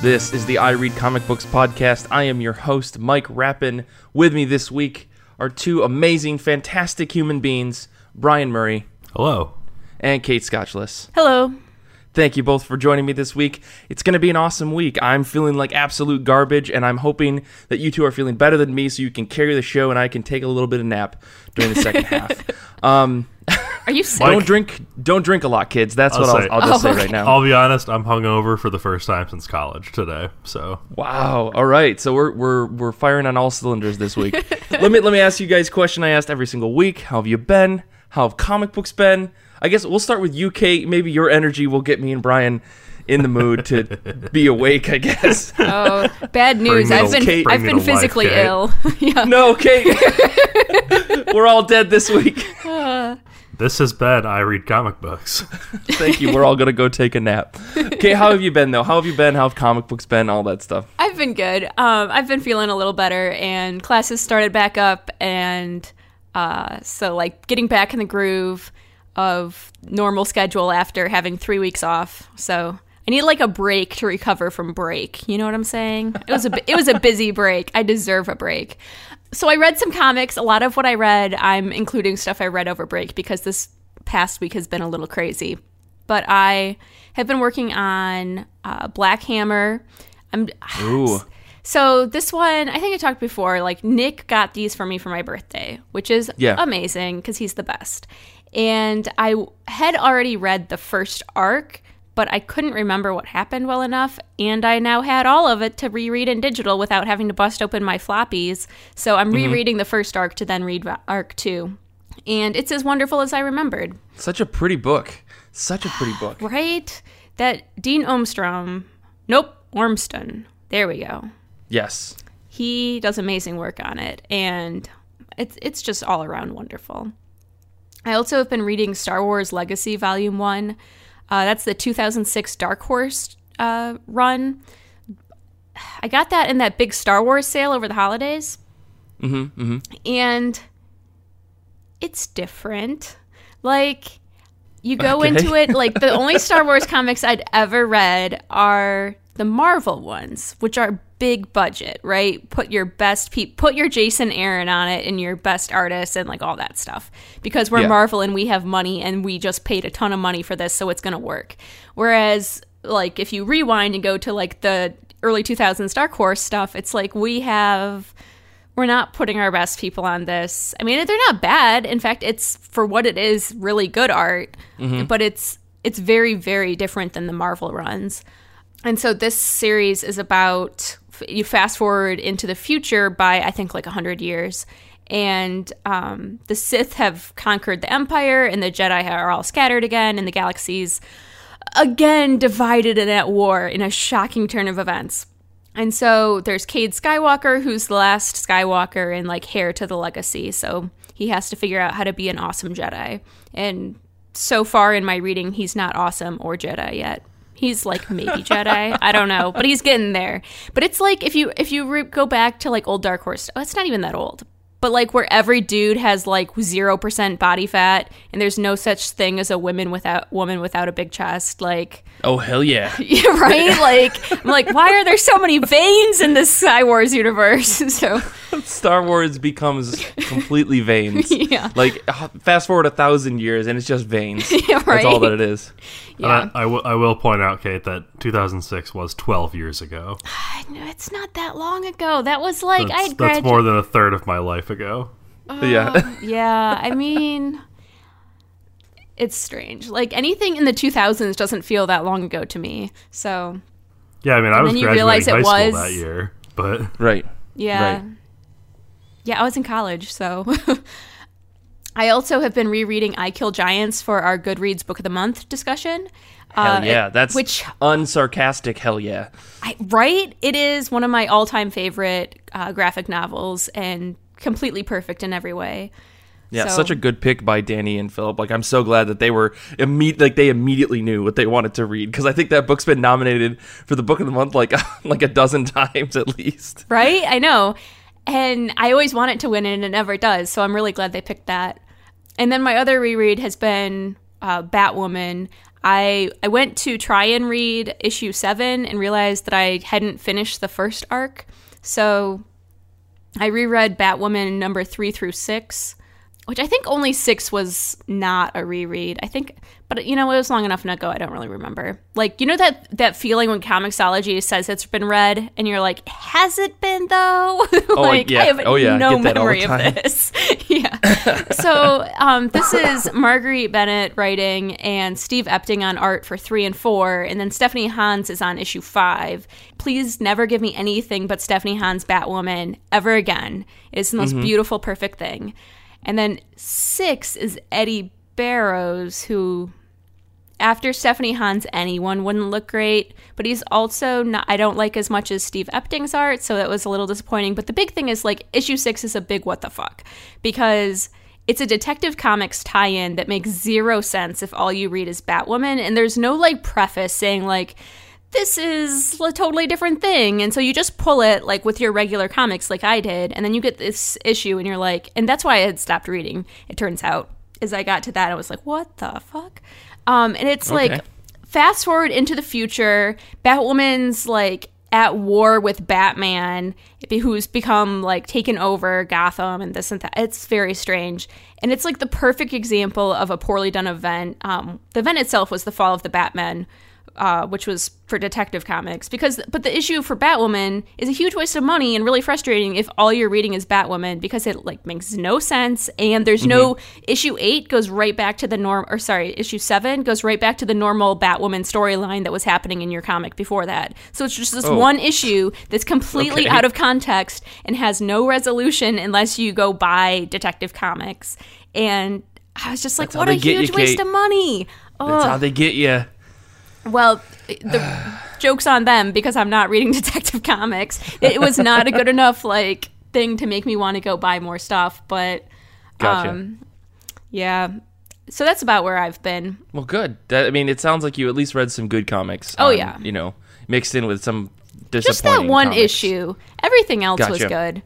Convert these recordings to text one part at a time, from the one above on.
This is the I Read Comic Books podcast. I am your host, Mike Rappin. With me this week are two amazing, fantastic human beings, Brian Murray Hello. and Kate Scotchless. Hello. Thank you both for joining me this week. It's going to be an awesome week. I'm feeling like absolute garbage, and I'm hoping that you two are feeling better than me so you can carry the show and I can take a little bit of nap during the second half. Um, Are you sick? don't drink, don't drink a lot, kids. That's I'll what say- I'll, I'll just Oh, say right now. I'll be honest, I'm hungover for the first time since college today. So Wow. All right. So we're we're we're firing on all cylinders this week. let me let me ask you guys a question I asked every single week. How have you been? How have comic books been? I guess we'll start with you, Kate. Maybe your energy will get me and Brian in the mood to be awake. I guess. Oh, bad news. I've been Kate- I've been to life, physically Kate. ill. yeah. no, Kate. we're all dead this week. Uh, this has been I read comic books. Thank you. We're all gonna go take a nap. Okay, how have you been though? How have you been? How have comic books been? All that stuff. I've been good. Um, I've been feeling a little better, and classes started back up, and uh, so like getting back in the groove of normal schedule after having three weeks off. So I need like a break to recover from break. You know what I'm saying? It was a it was a busy break. I deserve a break. So I read some comics. A lot of what I read, I'm including stuff I read over break because this past week has been a little crazy. But I have been working on uh, Black Hammer. I'm Ooh. so this one, I think I talked before. Like Nick got these for me for my birthday, which is Yeah. amazing because he's the best. And I had already read the first arc, but I couldn't remember what happened well enough. And I now had all of it to reread in digital without having to bust open my floppies. So I'm mm-hmm. rereading the first arc to then read arc two, and it's as wonderful as I remembered. Such a pretty book. Such a pretty book. Right? That Dean Omstrom, nope, Ormston. There we go. Yes. he does amazing work on it and it's it's just all around wonderful i also have been reading star wars legacy volume 1 uh, that's the 2006 dark horse uh, run. I got that in that big star wars sale over the holidays. Mm-hmm, and it's different. Like you go Okay. into it like the only Star Wars comics I'd ever read are the Marvel ones, which are big budget, right? Put your best pe- put your Jason Aaron on it and your best artists and like all that stuff. Because we're Yeah. Marvel and we have money and we just paid a ton of money for this, so it's going to work. Whereas like if you rewind and go to like the early 2000s Dark Horse stuff, it's like we have we're not putting our best people on this. I mean, they're not bad. In fact, it's for what it is, really good art. Mm-hmm. But it's it's very very different than the Marvel runs. And so this series is about you fast forward into the future by I think like 100 years and um, the Sith have conquered the Empire and the Jedi are all scattered again and the galaxies again divided and at war in a shocking turn of events. And so there's Cade Skywalker, who's the last Skywalker and like heir to the legacy. So he has to figure out how to be an awesome Jedi. And so far in my reading, he's not awesome or Jedi yet. He's like maybe Jedi. I don't know, but he's getting there. But it's like if you if you re- go back to like old Dark Horse, oh, it's not even that old. But like where every dude has like zero percent body fat, and there's no such thing as a woman without woman without a big chest. Like Oh hell yeah. yeah, right? Like, I'm like, why are there so many veins in this Sky Wars universe? so, Star Wars becomes completely veins. Yeah. Like fast forward a thousand years and it's just veins. Yeah, right? That's all that it is. yeah, And I, I, will, I will point out, Kate, that 2006 was 12 years ago. it's not that long ago. That was like I That's, that's graduated. more than a third of my life ago. yeah. yeah, I mean, it's strange. Like anything in the 2000s doesn't feel that long ago to me. So, Yeah, I mean, I was then you graduating realize it high school was- that year, but right. yeah, Right. yeah, I was in college, so. I also have been rereading I Kill Giants for our Goodreads Book of the Month discussion. Hell Uh, yeah. That's which unsarcastic hell yeah. I, right? It is one of my all-time favorite uh, graphic novels and completely perfect in every way. Yeah, So- such a good pick by Danny and Philip. Like I'm so glad that they were imme- like they immediately knew what they wanted to read because I think that book's been nominated for the book of the month like like a dozen times at least. Right? I know. And I always want it to win and it never does. So I'm really glad they picked that. And then my other reread has been uh, Batwoman. I I went to try and read issue 7 and realized that I hadn't finished the first arc. So I reread Batwoman number 3 through 6, which I think only 6 was not a reread. I think but you know, it was long enough ago. I don't really remember. Like, you know that that feeling when Comixology says it's been read, and you're like, has it been though? Oh, like, yeah. I have Oh, yeah. No get that all the memory of this. yeah. So um, this is Marguerite Bennett writing, and Steve Epting on art for three and four, and then Stephanie Hans is on issue five. Please never give me anything but Stephanie Hans Batwoman ever again. It's the most Mm-hmm. beautiful, perfect thing. And then six is Eddy Barrows, who after Stephanie Hans, anyone wouldn't look great. But he's also not, I don't like as much as Steve Epting's art, so that was a little disappointing. But the big thing is, like, issue six is a big what the fuck because it's a Detective Comics tie in that makes zero sense if all you read is Batwoman, and there's no, like, preface saying, like, this is a totally different thing. And so you just pull it like with your regular comics, like I did, and then you get this issue, and you're like, and that's why I had stopped reading. It turns out, as I got to that, I was like, what the fuck? Um, and it's Okay. like fast forward into the future, Batwoman's like at war with Batman, who's become like taken over Gotham and this and that. It's very strange. And it's like the perfect example of a poorly done event. Um, the event itself was the fall of the Batman, uh, which was for Detective Comics. Because, but the issue for Batwoman is a huge waste of money and really frustrating if all you're reading is Batwoman because it like makes no sense and there's no issue eight goes right back to the norm or sorry issue seven goes right back to the normal Batwoman storyline that was happening in your comic before that. So it's just this Oh. one issue that's completely Okay. out of context and has no resolution unless you go buy Detective Comics. And I was just like, That's what a get you, huge waste Kate. of money. That's Ugh. how they get you. Well, the joke's on them because I'm not reading Detective Comics. It was not a good enough like thing to make me want to go buy more stuff, but Gotcha. um yeah. So that's about where I've been. Well, good. That, I mean, it sounds like you at least read some good comics. Oh, um, yeah. You know, mixed in with some disappointing. Just that one comics. issue. Everything else was good.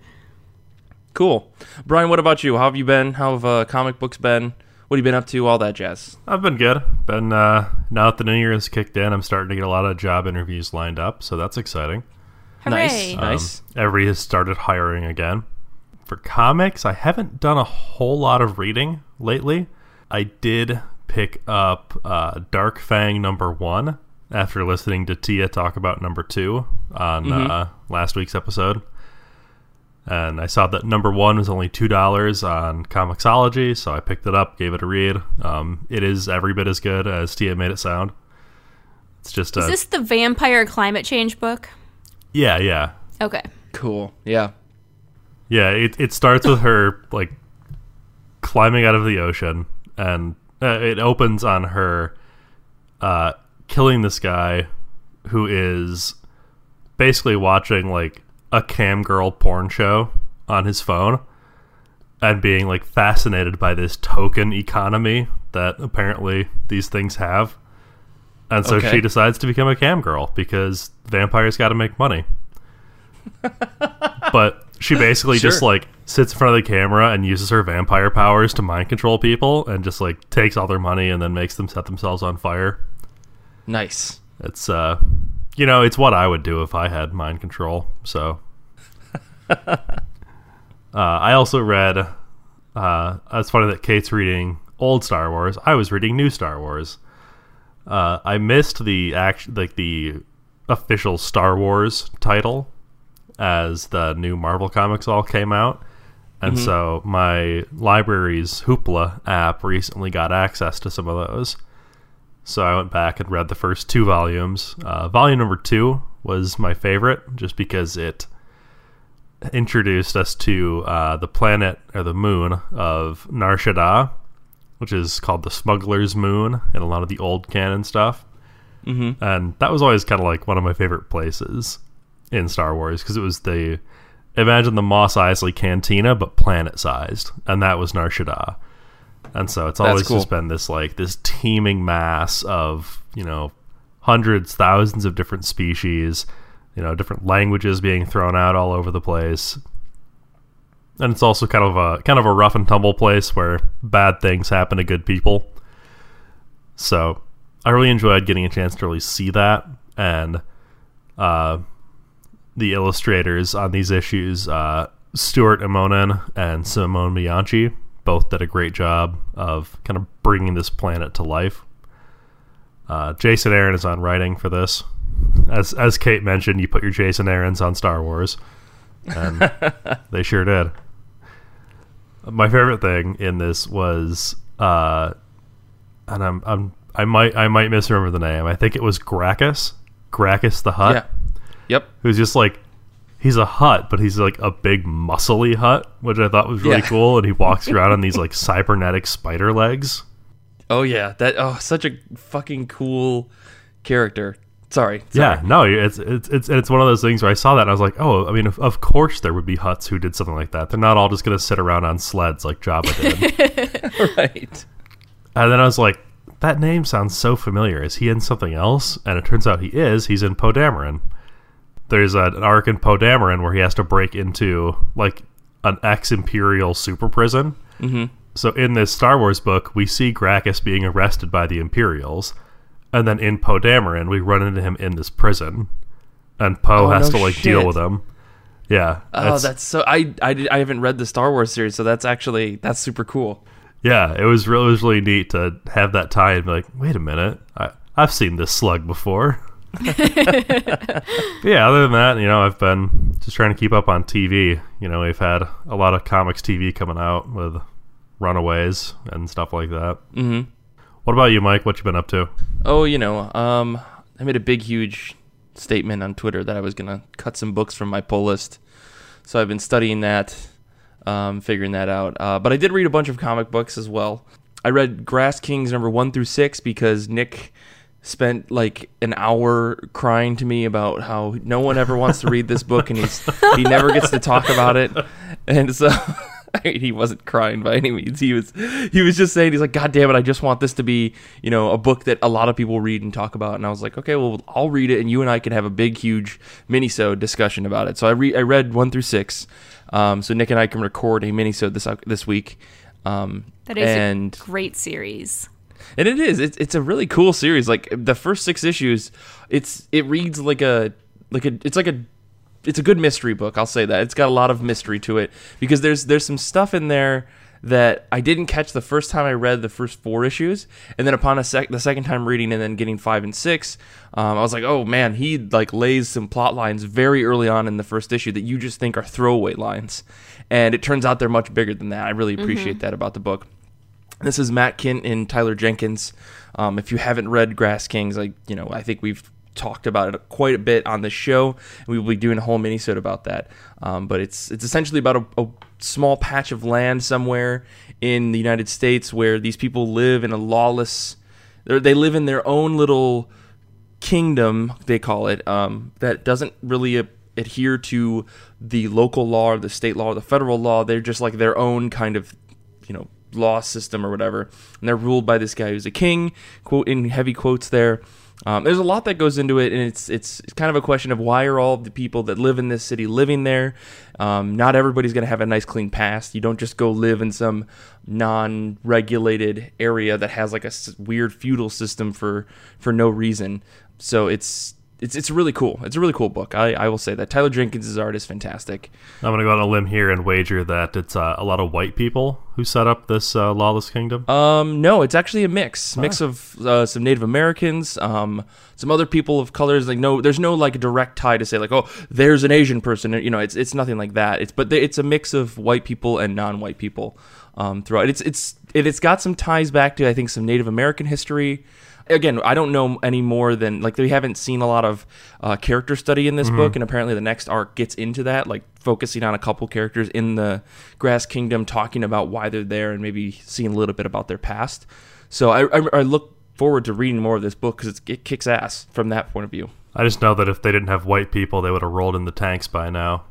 Cool. Brian, what about you? How have you been? How have uh, comic books been? What have you been up to? All that jazz. I've been good. Been uh, now that the new year has kicked in, I'm starting to get a lot of job interviews lined up, so that's exciting. Nice. Hooray. Nice. Um, everybody has started hiring again. For comics, I haven't done a whole lot of reading lately. I did pick up uh, Dark Fang number one after listening to Tia talk about number two on uh, last week's episode. And I saw that number one was only two dollars on Comixology, so I picked it up, gave it a read. Um, it is every bit as good as Tia made it sound. It's just Is a this the vampire climate change book? yeah, yeah. Okay. Cool. Yeah. Yeah, it it starts with her like climbing out of the ocean, and uh, it opens on her uh, killing this guy who is basically watching like a cam girl porn show on his phone and being like fascinated by this token economy that apparently these things have. And so Okay. she decides to become a cam girl because vampires got to make money. but she basically just like sits in front of the camera and uses her vampire powers to mind control people and just like takes all their money and then makes them set themselves on fire. Nice. It's uh you know, it's what I would do if I had mind control. So uh I also read uh it's funny that Kate's reading old Star Wars. I was reading new Star Wars. Uh I missed the act like the official Star Wars title as the new Marvel comics all came out. And so my library's Hoopla app recently got access to some of those. So I went back and read the first two volumes. Uh, volume number two was my favorite just because it introduced us to uh, the planet or the moon of Nar Shaddaa, which is called the Smuggler's Moon in a lot of the old canon stuff. Mm-hmm. And that was always kind of like one of my favorite places in Star Wars because it was the imagine the Mos Eisley Cantina but planet sized, and that was Nar Shaddaa. And so it's always cool. just been this like this teeming mass of you know hundreds, thousands of different species, you know, different languages being thrown out all over the place. And it's also kind of a kind of a rough and tumble place where bad things happen to good people. So I really enjoyed getting a chance to really see that and uh, the illustrators on these issues, uh, Stuart Immonen and Simone Bianchi, both did a great job of kind of bringing this planet to life. Uh, Jason Aaron is on writing for this. As as Kate mentioned, you put your Jason Aarons on Star Wars, and they sure did. My favorite thing in this was, uh, and I'm I'm I might I might misremember the name. I think it was Grakkus, Grakkus the Hutt. Yeah. Yep. Who's just like he's a hut, but he's like a big muscly hut, which I thought was really Yeah. cool. And he walks around on these like cybernetic spider legs. Oh yeah. That oh such a fucking cool character. Sorry. Yeah, no, it's it's it's it's one of those things where I saw that and I was like, oh, I mean, of, of course there would be huts who did something like that. They're not all just gonna sit around on sleds like Jabba did. right. and then I was like, that name sounds so familiar. Is he in something else? And it turns out he is. He's in Poe Dameron. There's a, an arc in Poe Dameron where he has to break into like an ex-imperial super prison. Mm-hmm. So in this Star Wars book, we see Grakkus being arrested by the Imperials, and then in Poe Dameron, we run into him in this prison, and Poe Oh, has no to like deal with him. Yeah. Oh, that's so. I I, I haven't read the Star Wars series, so that's actually that's super cool. yeah. It was really, was really neat to have that tie and be like, wait a minute, I, I've seen this slug before. Yeah. Other than that, you know, I've been just trying to keep up on TV. You know, we've had a lot of comics TV coming out with Runaways and stuff like that. Mm-hmm. What about you, Mike? What you been up to? Oh, you know, um, I made a big, huge statement on Twitter that I was gonna cut some books from my pull list. So I've been studying that, um, figuring that out. Uh, but I did read a bunch of comic books as well. I read Grass Kings number one through six because Nick spent like an hour crying to me about how no one ever wants to read this book and he's he never gets to talk about it. And so he wasn't crying by any means. He was he was just saying he's like, God damn it, I just want this to be, you know, a book that a lot of people read and talk about. And I was like, okay, well I'll read it and you and I can have a big, huge mini-sode discussion about it. So I re- I read one through six. Um, so Nick and I can record a mini-sode this this week. Um, That is and a great series. and it is. It's it's a really cool series. Like the first six issues, it's it reads like a like a it's like a it's a good mystery book. I'll say that it's got a lot of mystery to it because there's there's some stuff in there that I didn't catch the first time I read the first four issues, and then upon a sec the second time reading and then getting five and six, um, I was like, oh man, he like lays some plot lines very early on in the first issue that you just think are throwaway lines, and it turns out they're much bigger than that. I really appreciate that about the book. This is Matt Kindt and Tyler Jenkins. Um, if you haven't read Grass Kings, like you know, I think we've talked about it quite a bit on the show, and we will be doing a whole minisode about that. Um, but it's it's essentially about a, a small patch of land somewhere in the United States where these people live in a lawless. They live in their own little kingdom, they call it, um, that doesn't really a- adhere to the local law or the state law or the federal law. They're just like their own kind of, you know, law system or whatever. And they're ruled by this guy who's a king, quote in heavy quotes there. Um, there's a lot that goes into it, and it's it's kind of a question of why are all the people that live in this city living there? Um, not everybody's going to have a nice clean past. You don't just go live in some non-regulated area that has like a weird feudal system for for no reason. So it's it's it's really cool. It's a really cool book. I, I will say that Tyler Jenkins' art is fantastic. I'm gonna go on a limb here and wager that it's uh, a lot of white people who set up this uh, lawless kingdom. Um, no, it's actually a mix, mix of uh, some Native Americans, um, some other people of colors. Like no, there's no like direct tie to say like, oh, there's an Asian person. You know, it's it's nothing like that. It's but it's a mix of white people and non-white people um, throughout. It's it's it, it's got some ties back to I think some Native American history. Again, I don't know any more than like we haven't seen a lot of uh, character study in this book, and apparently the next arc gets into that, like focusing on a couple characters in the Grass Kingdom, talking about why they're there, and maybe seeing a little bit about their past. So I, I, I look forward to reading more of this book because it kicks ass from that point of view. I just know that if they didn't have white people, they would have rolled in the tanks by now.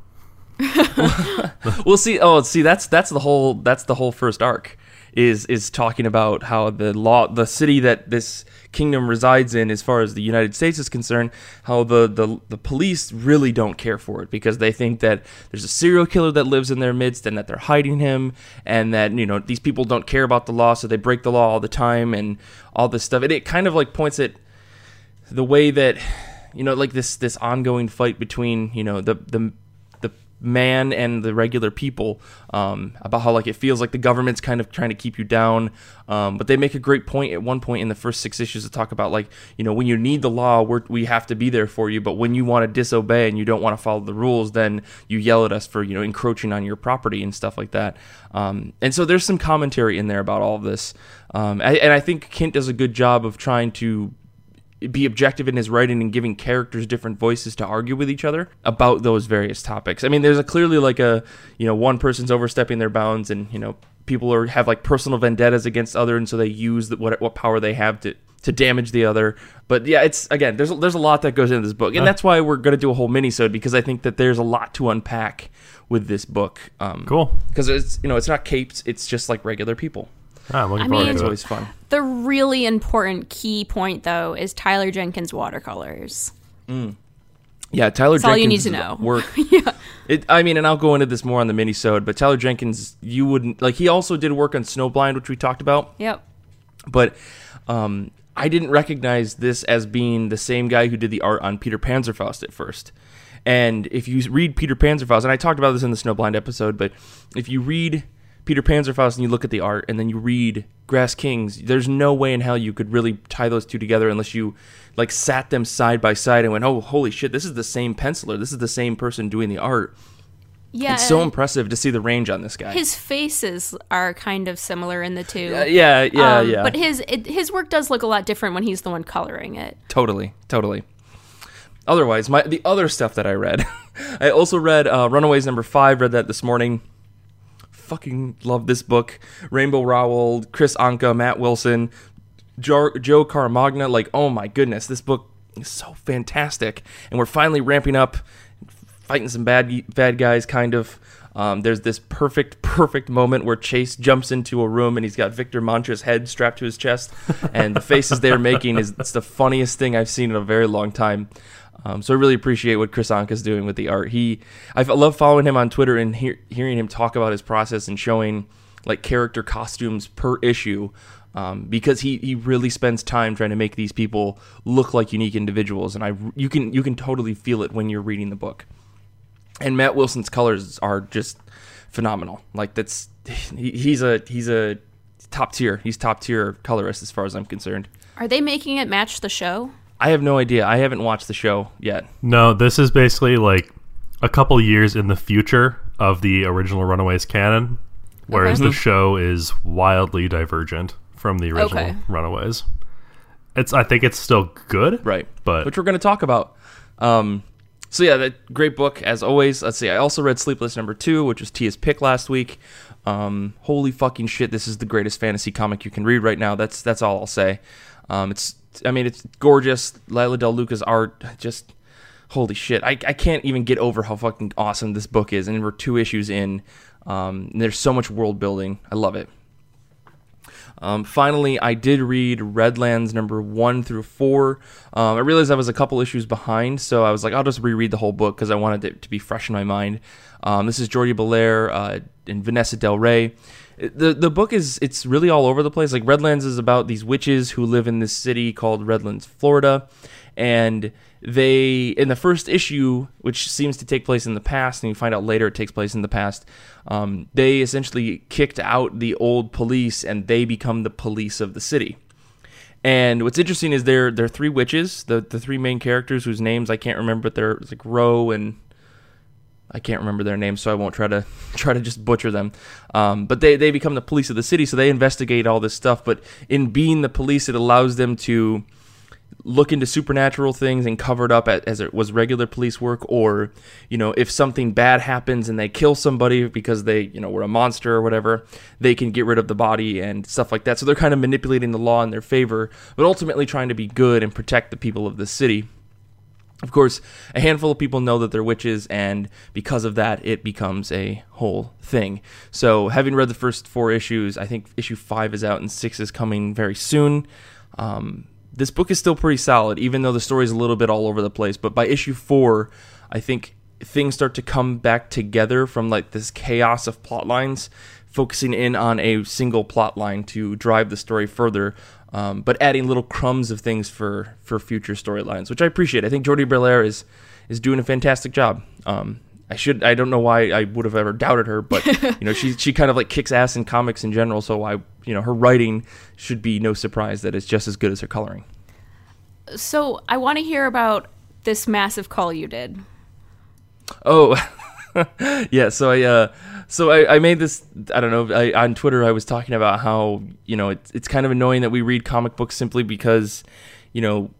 We'll see. Oh, see, that's that's the whole that's the whole first arc is is talking about how the law, the city that this kingdom resides in, as far as the United States is concerned, how the the, the police really don't care for it because they think that there's a serial killer that lives in their midst and that they're hiding him, and that you know these people don't care about the law, so they break the law all the time and all this stuff. And it kind of like points at the way that you know like this this ongoing fight between you know the the the man and the regular people um, about how like it feels like the government's kind of trying to keep you down. Um, but they make a great point at one point in the first six issues to talk about like you know when you need the law we have to be there for you. But when you want to disobey and you don't want to follow the rules then you yell at us for you know encroaching on your property and stuff like that. Um, and so there's some commentary in there about all of this. Um, and i think Kindt does a good job of trying to be objective in his writing and giving characters different voices to argue with each other about those various topics. I mean, there's a clearly like a you know one person's overstepping their bounds, and you know people are have like personal vendettas against other, and so they use the, what what power they have to to damage the other. But yeah, it's again there's there's a lot that goes into this book, and that's why we're gonna do a whole minisode because I think that there's a lot to unpack with this book. Um, Cool. because it's you know it's not capes, it's just like regular people. Ah, I'm looking I forward mean- It's to it. always fun. The really important key point, though, is Tyler Jenkins' watercolors. Yeah, Tyler That's all you need to know. work. yeah. It, I mean, and I'll go into this more on the mini-sode, but Tyler Jenkins, you wouldn't like. He also did work on Snowblind, which we talked about, Yep. but um, I didn't recognize this as being the same guy who did the art on Peter Panzerfaust at first. And if you read Peter Panzerfaust, and I talked about this in the Snowblind episode, but if you read Peter Panzerfaust and you look at the art, and then you read Grass Kings, there's no way in hell you could really tie those two together unless you like sat them side by side and went, "Oh, holy shit, this is the same penciler. This is the same person doing the art." Yeah. It's so impressive to see the range on this guy. his faces are kind of similar in the two. Uh, yeah, yeah, Um, yeah. But his it, his work does look a lot different when he's the one coloring it. Totally, totally. Otherwise, my the other stuff that I read, I also read uh, Runaways number five. Read that this morning. Fucking love this book. Rainbow Rowell, Kris Anka, Matt Wilson, jo- Joe Caramagna. Like, oh my goodness, this book is so fantastic. And we're finally ramping up, fighting some bad bad guys. Kind of. Um, there's this perfect, perfect moment where Chase jumps into a room and he's got Victor Mancha's head strapped to his chest, and the faces they're making is it's the funniest thing I've seen in a very long time. Um, so I really appreciate what Kris Anka is doing with the art. He, I love following him on Twitter and hear, hearing him talk about his process and showing like character costumes per issue. Um, because he, he really spends time trying to make these people look like unique individuals, and I you can you can totally feel it when you're reading the book and Matt Wilson's colors are just phenomenal. Like that's he, he's a he's a top tier. He's top tier colorist as far as I'm concerned. Are they making it match the show? I have no idea. I haven't watched the show yet. No, this is basically like a couple years in the future of the original Runaways canon, whereas Okay. the show is wildly divergent from the original Okay. Runaways. It's I think it's still good, Right. But which we're going to talk about. Um, so yeah, that great book as always. Let's see. I also read Sleepless Number Two, which was Tia's pick last week. Um, holy fucking shit! This is the greatest fantasy comic you can read right now. That's that's all I'll say. Um, it's I mean it's gorgeous. Leila Del Duca's art just holy shit. I, I can't even get over how fucking awesome this book is. And we're two issues in. Um, there's so much world building. I love it. Um, finally, I did read Redlands number one through four. Um, I realized I was a couple issues behind, so I was like, I'll just reread the whole book because I wanted it to be fresh in my mind. Um, this is Jordie Bellaire uh, and Vanessa Del Rey. The the book is it's really all over the place. Like Redlands is about these witches who live in this city called Redlands, Florida, and they in the first issue, which seems to take place in the past, and you find out later it takes place in the past. Um, they essentially kicked out the old police, and they become the police of the city. And what's interesting is they're they're three witches, the the three main characters whose names I can't remember, but they're like Ro and I can't remember their names, so I won't try to try to just butcher them. Um, but they they become the police of the city, so they investigate all this stuff. But in being the police, it allows them to look into supernatural things and cover it up as it was regular police work or you know if something bad happens and they kill somebody because they you know were a monster or whatever they can get rid of the body and stuff like that so they're kind of manipulating the law in their favor but ultimately trying to be good and protect the people of the city Of course, a handful of people know that they're witches, and because of that, it becomes a whole thing. So, having read the first four issues, I think issue five is out and six is coming very soon. Um, this book is still pretty solid, even though the story is a little bit all over the place. But by issue four, I think things start to come back together from like this chaos of plot lines, focusing in on a single plot line to drive the story further um, but adding little crumbs of things for for future storylines, which I appreciate. I think Jordie Bellaire is is doing a fantastic job. Um, I should I don't know why I would have ever doubted her, but you know she she kind of like kicks ass in comics in general. So I you know her writing should be no surprise that it's just as good as her coloring. So I want to hear about this massive call you did. Oh, yeah. So I uh, so I, I made this. I don't know. I, on Twitter, I was talking about how you know it's it's kind of annoying that we read comic books simply because you know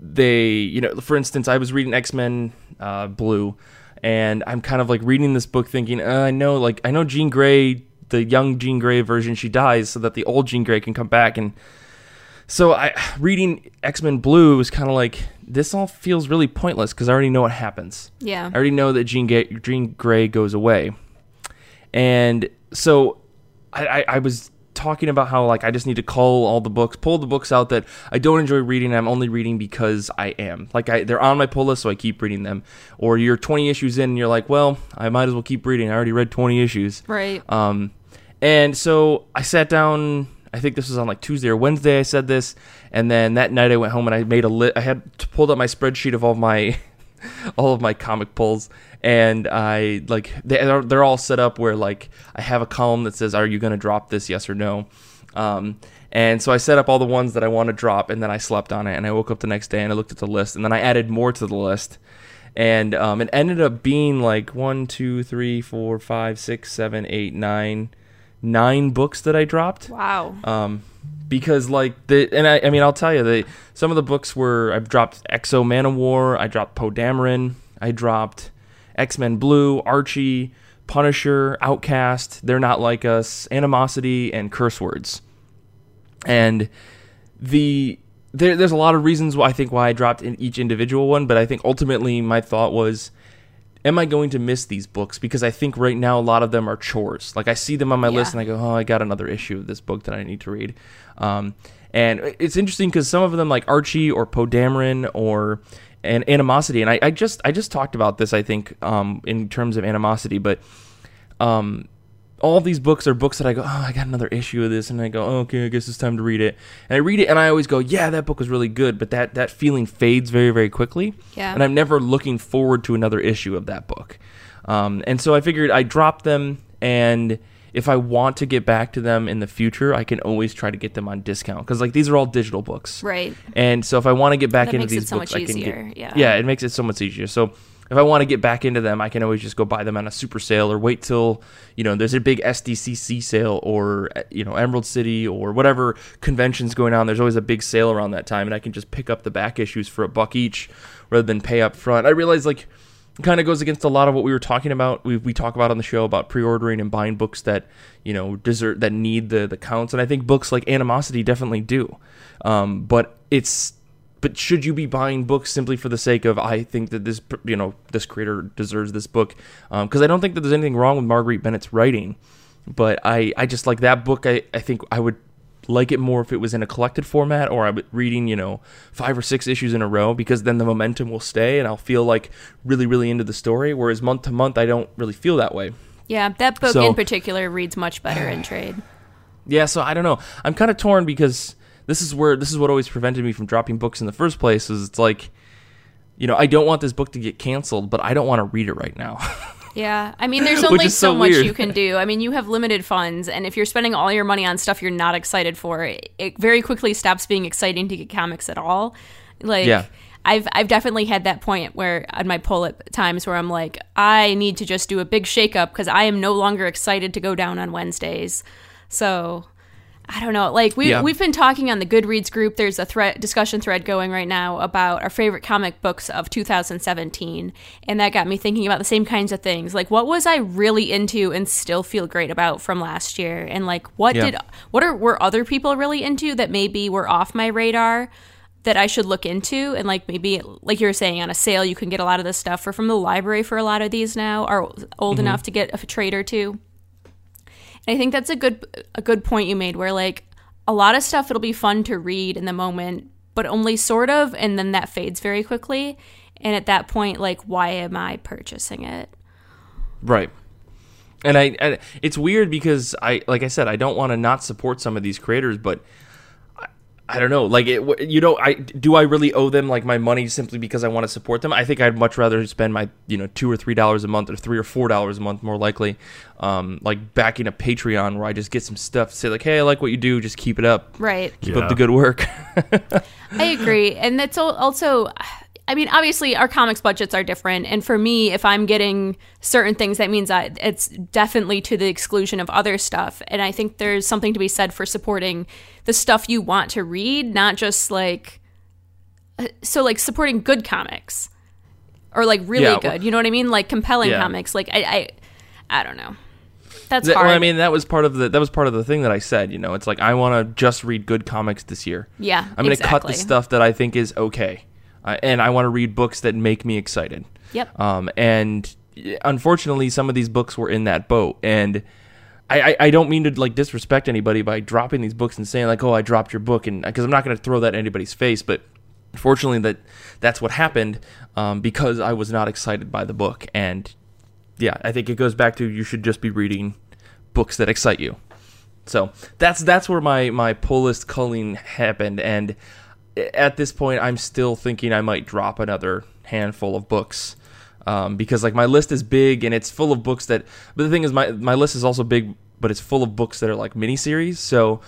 they you know for instance I was reading X Men uh, Blue, and I'm kind of like reading this book thinking uh, I know like I know Jean Grey the young Jean Grey version she dies so that the old Jean Grey can come back and so I reading X Men Blue was kind of like this all feels really pointless because I already know what happens. Yeah. I already know that Jean, Ga- Jean Grey goes away. And so I, I, I was talking about how like I just need to cull all the books, pull the books out that I don't enjoy reading. I'm only reading because I am. Like I, they're on my pull list, so I keep reading them. Or you're 20 issues in, and you're like, well, I might as well keep reading. I already read 20 issues. Right. Um, and so I sat down. I think this was on like Tuesday or Wednesday. I said this, and then that night I went home and I made a lit. I had pulled up my spreadsheet of all my all of my comic pulls. And I like they're, they're all set up where like I have a column that says are you going to drop this yes or no? Um, and so I set up all the ones that I want to drop and then I slept on it and I woke up the next day and I looked at the list and then I added more to the list. And um, it ended up being like one two three four five six seven eight nine nine books that I dropped. Wow. Um, because like the and I, I mean I'll tell you the some of the books were I've dropped X-O Manowar, I dropped Poe Dameron, I dropped X Men Blue, Archie, Punisher, Outcast, They're Not Like Us, Animosity, and Curse Words. And the there, there's a lot of reasons why I think why I dropped in each individual one, but I think ultimately my thought was, am I going to miss these books? Because I think right now a lot of them are chores. Like I see them on my Yeah. list and I go, oh, I got another issue of this book that I need to read. Um, and it's interesting because some of them, like Archie or Poe Dameron or and animosity, and I, I just I just talked about this I think um, in terms of animosity, but um, all these books are books that I go, oh, I got another issue of this, and I go, oh, okay, I guess it's time to read it. And I read it, and I always go, yeah, that book was really good, but that that feeling fades very, very quickly. Yeah. And I'm never looking forward to another issue of that book. Um, and so I figured I dropped them, and if I want to get back to them in the future, I can always try to get them on discount because like these are all digital books. Right. And so if I want to get back That into makes it these so books, much I can easier, get yeah. yeah, it makes it so much easier. So if I want to get back into them, I can always just go buy them on a super sale or wait till you know there's a big SDCC sale or uh, you know Emerald City or whatever conventions going on. There's always a big sale around that time, and I can just pick up the back issues for a buck each rather than pay up front. I realize like kind of goes against a lot of what we were talking about. We we talk about on the show about pre-ordering and buying books that you know deserve that need the the counts, and I think books like Animosity definitely do. Um, but it's but should you be buying books simply for the sake of I think that this you know this creator deserves this book? Because I don't think that there's anything wrong with Marguerite Bennett's writing, but I I just like that book. I I think I would like it more if it was in a collected format or I'm reading, you know, five or six issues in a row because then the momentum will stay and I'll feel like really, really into the story. Whereas month to month, I don't really feel that way. Yeah, that book So- in particular reads much better in trade. Yeah, so I don't know. I'm kind of torn because this is where this is what always prevented me from dropping books in the first place. Is it's like, you know, I don't want this book to get canceled, but I don't want to read it right now. Yeah, I mean, there's only so, so much you can do. I mean, you have limited funds, and if you're spending all your money on stuff you're not excited for, it, it very quickly stops being exciting to get comics at all. Like, Yeah. I've I've definitely had that point where at my pull at times where I'm like, I need to just do a big shakeup because I am no longer excited to go down on Wednesdays. So. I don't know. Like we Yeah. we've been talking on the Goodreads group. There's a thread discussion thread going right now about our favorite comic books of 2017, and that got me thinking about the same kinds of things. Like what was I really into and still feel great about from last year, and like what Yeah. did what are were other people really into that maybe were off my radar that I should look into and like maybe like you were saying on a sale you can get a lot of this stuff or from the library for a lot of these now are old mm-hmm. enough to get a trade or two. And I think that's a good a good point you made where like a lot of stuff it'll be fun to read in the moment, but only sort of and then that fades very quickly. And at that point like why am I purchasing it? Right. And I, and it's weird because I, like I said, I don't want to not support some of these creators, but I, I don't know. Like, it, you know, I do I really owe them like my money simply because I want to support them? I think I'd much rather spend my, you know, two or three dollars a month or three or four dollars a month, more likely, um, like backing a Patreon where I just get some stuff say like, hey, I like what you do, just keep it up, Right. keep Yeah. up the good work. I agree. And that's also, I mean, obviously, our comics budgets are different. And for me, if I'm getting certain things, that means I, it's definitely to the exclusion of other stuff. And I think there's something to be said for supporting the stuff you want to read, not just like, uh, so like supporting good comics or like really Yeah, well- good. You know what I mean? Like compelling Yeah. comics. Like, I, I, I don't know. That's That- hard. well, I mean, that was part of the that was part of the thing that I said. You know, it's like I want to just read good comics this year. yeah. I'm going to cut the stuff that I think is okay, uh, and I want to read books that make me excited. Yep. Um, and unfortunately, some of these books were in that boat, and I, I, I don't mean to like disrespect anybody by dropping these books and saying like, oh, I dropped your book, and because I'm not going to throw that in anybody's face, but unfortunately, that that's what happened um, because I was not excited by the book, and yeah, I think it goes back to you should just be reading books that excite you. So that's that's where my my pull list culling happened, and at this point, I'm still thinking I might drop another handful of books um, because like my list is big and it's full of books that. But the thing is, my my list is also big, but it's full of books that are like miniseries. So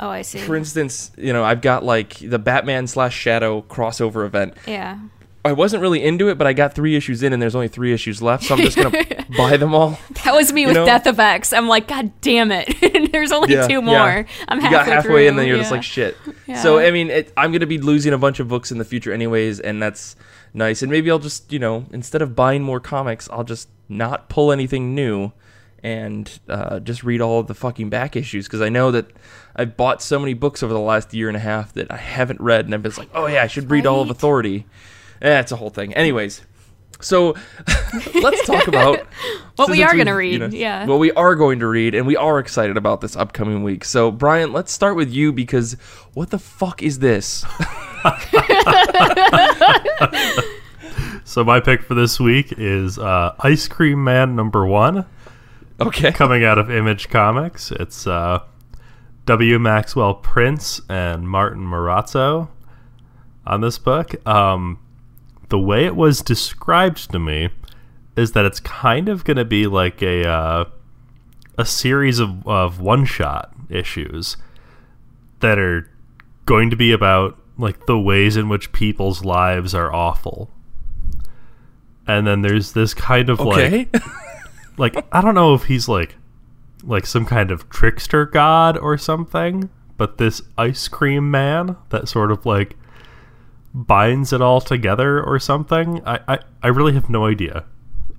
Oh, I see. for instance, you know, I've got like the Batman slash Shadow crossover event. yeah. I wasn't really into it, but I got three issues in, and there's only three issues left, so I'm just gonna buy them all. That was me with know? Death of X. I'm like, God damn it! There's only Yeah, two yeah. more. I'm you halfway got halfway through. and then you're just like shit Yeah. so i mean it, i'm gonna be losing a bunch of books in the future anyways and that's nice and maybe i'll just you know instead of buying more comics i'll just not pull anything new and uh, just read all of the fucking back issues because i know that i've bought so many books over the last year and a half that i haven't read and i've been like oh yeah i should read all of authority yeah it's a whole thing anyways so let's talk about What we are gonna read, yeah. What we are going to read, and we are excited about this upcoming week. So, Brian, let's start with you because what the fuck is this? So my pick for this week is uh, Ice Cream Man number one, Okay. coming out of Image Comics. It's uh, W. Maxwell Prince and Martin Morazzo on this book. Um, the way it was described to me is that it's kind of going to be like a uh, a series of, of one shot issues that are going to be about like the ways in which people's lives are awful. And then there's this kind of like like I don't know if he's like like some kind of trickster god or something, but this ice cream man that sort of like binds it all together or something. I I, I really have no idea.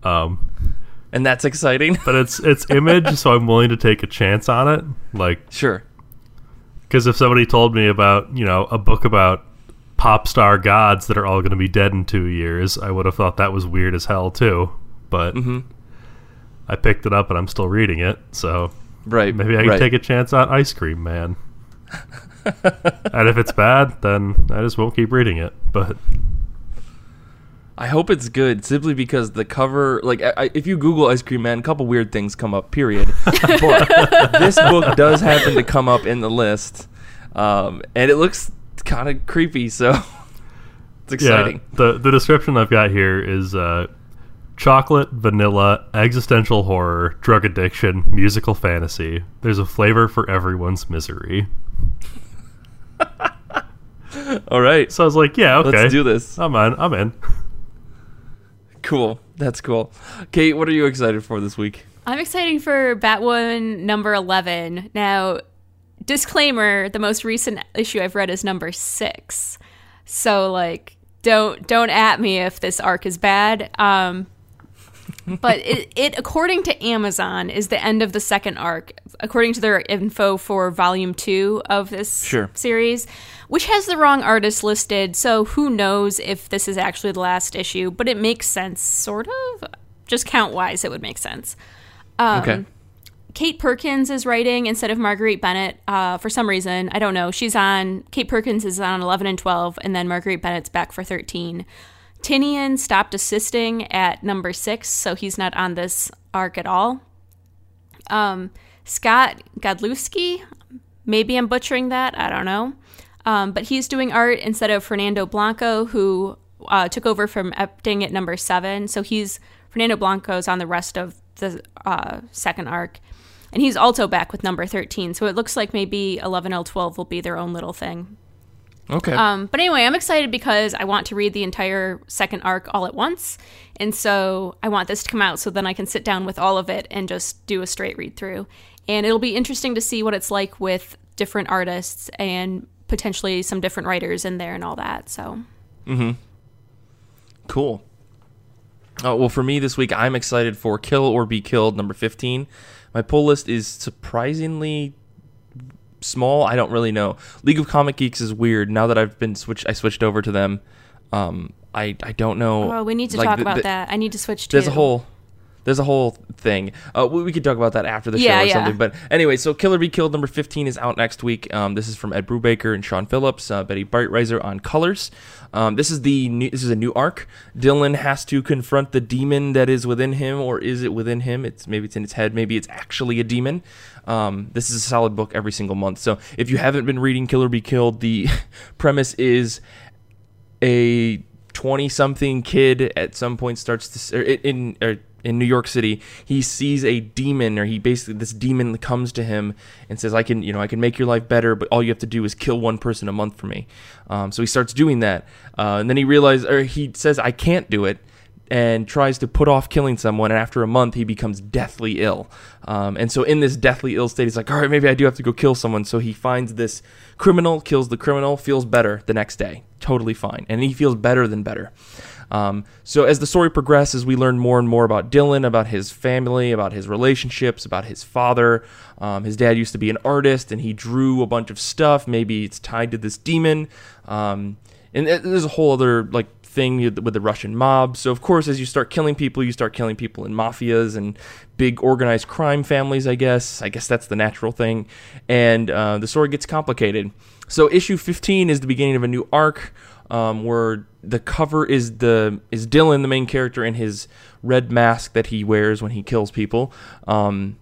Um, and that's exciting. but it's it's image, so I'm willing to take a chance on it. Like sure. because if somebody told me about you know a book about pop star gods that are all going to be dead in two years, I would have thought that was weird as hell too. But Mhm. I picked it up and I'm still reading it, so Right. maybe I can right. take a chance on Ice Cream Man. and if it's bad, then I just won't keep reading it. But I hope it's good simply because the cover, like, I, I- if you Google Ice Cream Man, a couple weird things come up, period. but this book does happen to come up in the list. Um, and it looks kind of creepy, so it's exciting. yeah, the the description I've got here is uh, chocolate, vanilla, existential horror, drug addiction, musical fantasy. There's a flavor for everyone's misery. All right. So I was like, yeah, okay, Let's do this. I'm on. I'm in. Cool. That's cool. Kate, what are you excited for this week? I'm excited for Batwoman number 11. Now, disclaimer, the most recent issue I've read is number 6. So like don't don't at me if this arc is bad. Um but it, it, according to Amazon, is the end of the second arc, according to their info for volume two of this Sure. series, which has the wrong artist listed. So who knows if this is actually the last issue? But it makes sense, sort of. Just count wise, it would make sense. Um, okay. Kate Perkins is writing instead of Marguerite Bennett uh, for some reason. I don't know. She's on, Kate Perkins is on 11 and 12, and then Marguerite Bennett's back for 13. Tynion stopped assisting at number six, so he's not on this arc at all. Um, Scott Godlewski, maybe I'm butchering that, I don't know. Um, but he's doing art instead of Fernando Blanco, who uh, took over from Epting at number seven. So he's Fernando Blanco's on the rest of the uh, second arc. And he's also back with number 13. So it looks like maybe 11L12 will be their own little thing. Okay. Um, but anyway, I'm excited because I want to read the entire second arc all at once. And so I want this to come out so then I can sit down with all of it and just do a straight read through. And it'll be interesting to see what it's like with different artists and potentially some different writers in there and all that. So Mm hmm. Cool. Uh, well, for me this week, I'm excited for Kill or Be Killed, number 15. My pull list is surprisingly small. I don't really know. League of Comic Geeks is weird. Now that I've been switched, I switched over to them. Um, I I don't know. oh, we need to like, talk the- about the- that. I need to switch to There's a whole there's a whole thing. Uh, we, we could talk about that after the Yeah, show or yeah. something. But anyway, so Kill or Be Killed number 15 is out next week. Um, this is from Ed Brubaker and Sean Phillips, uh, Betty Breitweiser on colors. Um, this is the new, this is a new arc. Dylan has to confront the demon that is within him, or is it within him? It's maybe it's in his head, maybe it's actually a demon. Um, this is a solid book every single month. So if you haven't been reading Kill or Be Killed, the premise is a 20 something kid at some point starts to or in in, or in New York City he sees a demon or he basically this demon comes to him and says I can you know I can make your life better but all you have to do is kill one person a month for me. Um, so he starts doing that. Uh, and then he realizes or he says I can't do it and tries to put off killing someone and after a month he becomes deathly ill. Um, and so in this deathly ill state he's like all right maybe i do have to go kill someone. So he finds this criminal kills the criminal feels better the next day. Totally fine. And he feels better than better. Um, so as the story progresses we learn more and more about dylan about his family about his relationships about his father. Um, his dad used to be an artist and he drew a bunch of stuff. Maybe it's tied to this demon. Um, and there's a whole other like thing with the Russian mob. So of course, as you start killing people, you start killing people in mafias and big organized crime families. I guess. I guess that's the natural thing, and uh, the story gets complicated. So issue 15 is the beginning of a new arc. Um, where the cover is the is Dylan, the main character, in his red mask that he wears when he kills people, um,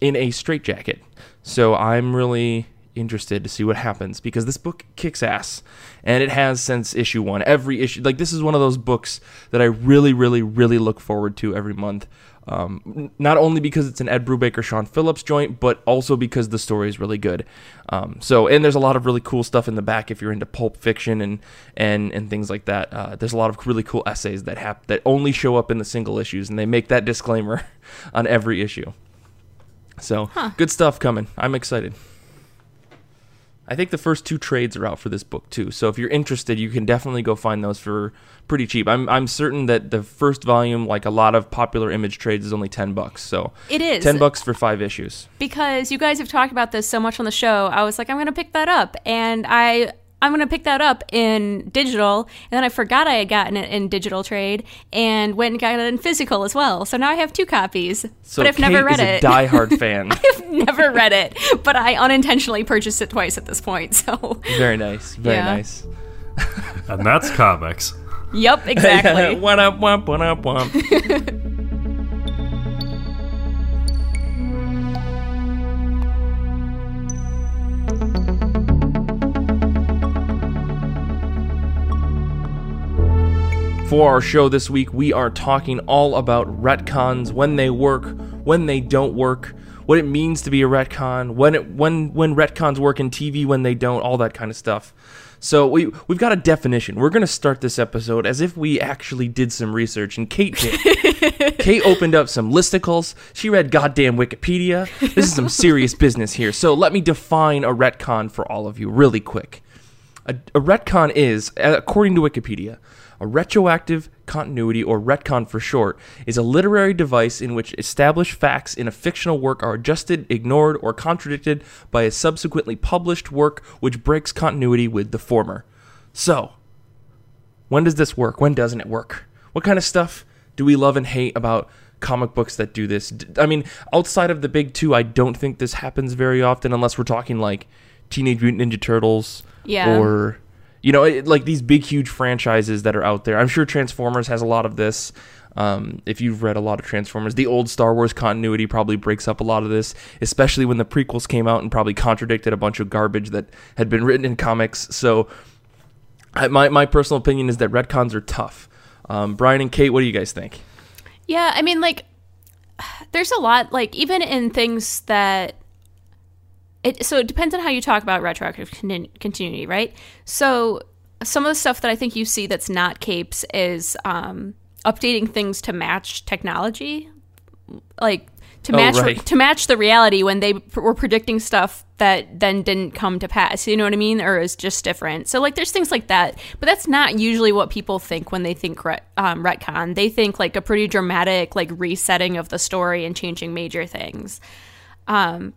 in a straitjacket. So I'm really interested to see what happens because this book kicks ass and it has since issue one. Every issue like this is one of those books that i really really really look forward to every month. Um, not only because it's an ed brubaker sean phillips joint but also because the story is really good. Um, so and there's a lot of really cool stuff in the back if you're into pulp fiction and and and things like that. Uh, there's a lot of really cool essays that have that only show up in the single issues and they make that disclaimer on every issue. So good stuff coming. I'm excited I think the first two trades are out for this book too. So if you're interested, you can definitely go find those for pretty cheap. I'm I'm certain that the first volume, like a lot of popular image trades, is only ten bucks. So It is. ten bucks for five issues. because you guys have talked about this so much on the show, I was like, I'm going to pick that up, and I I'm going to pick that up in digital, and then I forgot I had gotten it in digital trade, and went and got it in physical as well. So now I have two copies, So but I've Kate never read is a it. diehard fan. I've never read it, but I unintentionally purchased it twice at this point. So, very nice, very Yeah. nice. And that's comics. yep, exactly. what up, wump, what For our show this week, we are talking all about retcons, when they work, when they don't work, what it means to be a retcon, when it, when when retcons work in TV, when they don't, all that kind of stuff. So we we've got a definition. We're gonna start this episode as if we actually did some research, and Kate did. Kate opened up some listicles. She read goddamn Wikipedia. This is some serious business here. So let me define a retcon for all of you really quick. A, a retcon is, according to Wikipedia, A retroactive continuity, or retcon for short, is a literary device in which established facts in a fictional work are adjusted, ignored, or contradicted by a subsequently published work which breaks continuity with the former. So, when does this work? When doesn't it work? What kind of stuff do we love and hate about comic books that do this? I mean, outside of the big two, I don't think this happens very often unless we're talking like Teenage Mutant Ninja Turtles Yeah. or you know, it, like these big huge franchises that are out there. I'm sure Transformers has a lot of this. Um, if you've read a lot of Transformers, the old Star Wars continuity probably breaks up a lot of this, especially when the prequels came out and probably contradicted a bunch of garbage that had been written in comics. So, I, my my personal opinion is that retcons are tough. Um, Brian and Kate, what do you guys think? Yeah, I mean, like, there's a lot, like, even in things that. It, so it depends on how you talk about retroactive con- continuity, right? So some of the stuff that I think you see that's not capes is um, updating things to match technology, like to Oh, match right. to match the reality when they pr- were predicting stuff that then didn't come to pass. You know what I mean? Or is just different. So like, there's things like that, but that's not usually what people think when they think ret- um, retcon. They think like a pretty dramatic like resetting of the story and changing major things. Um,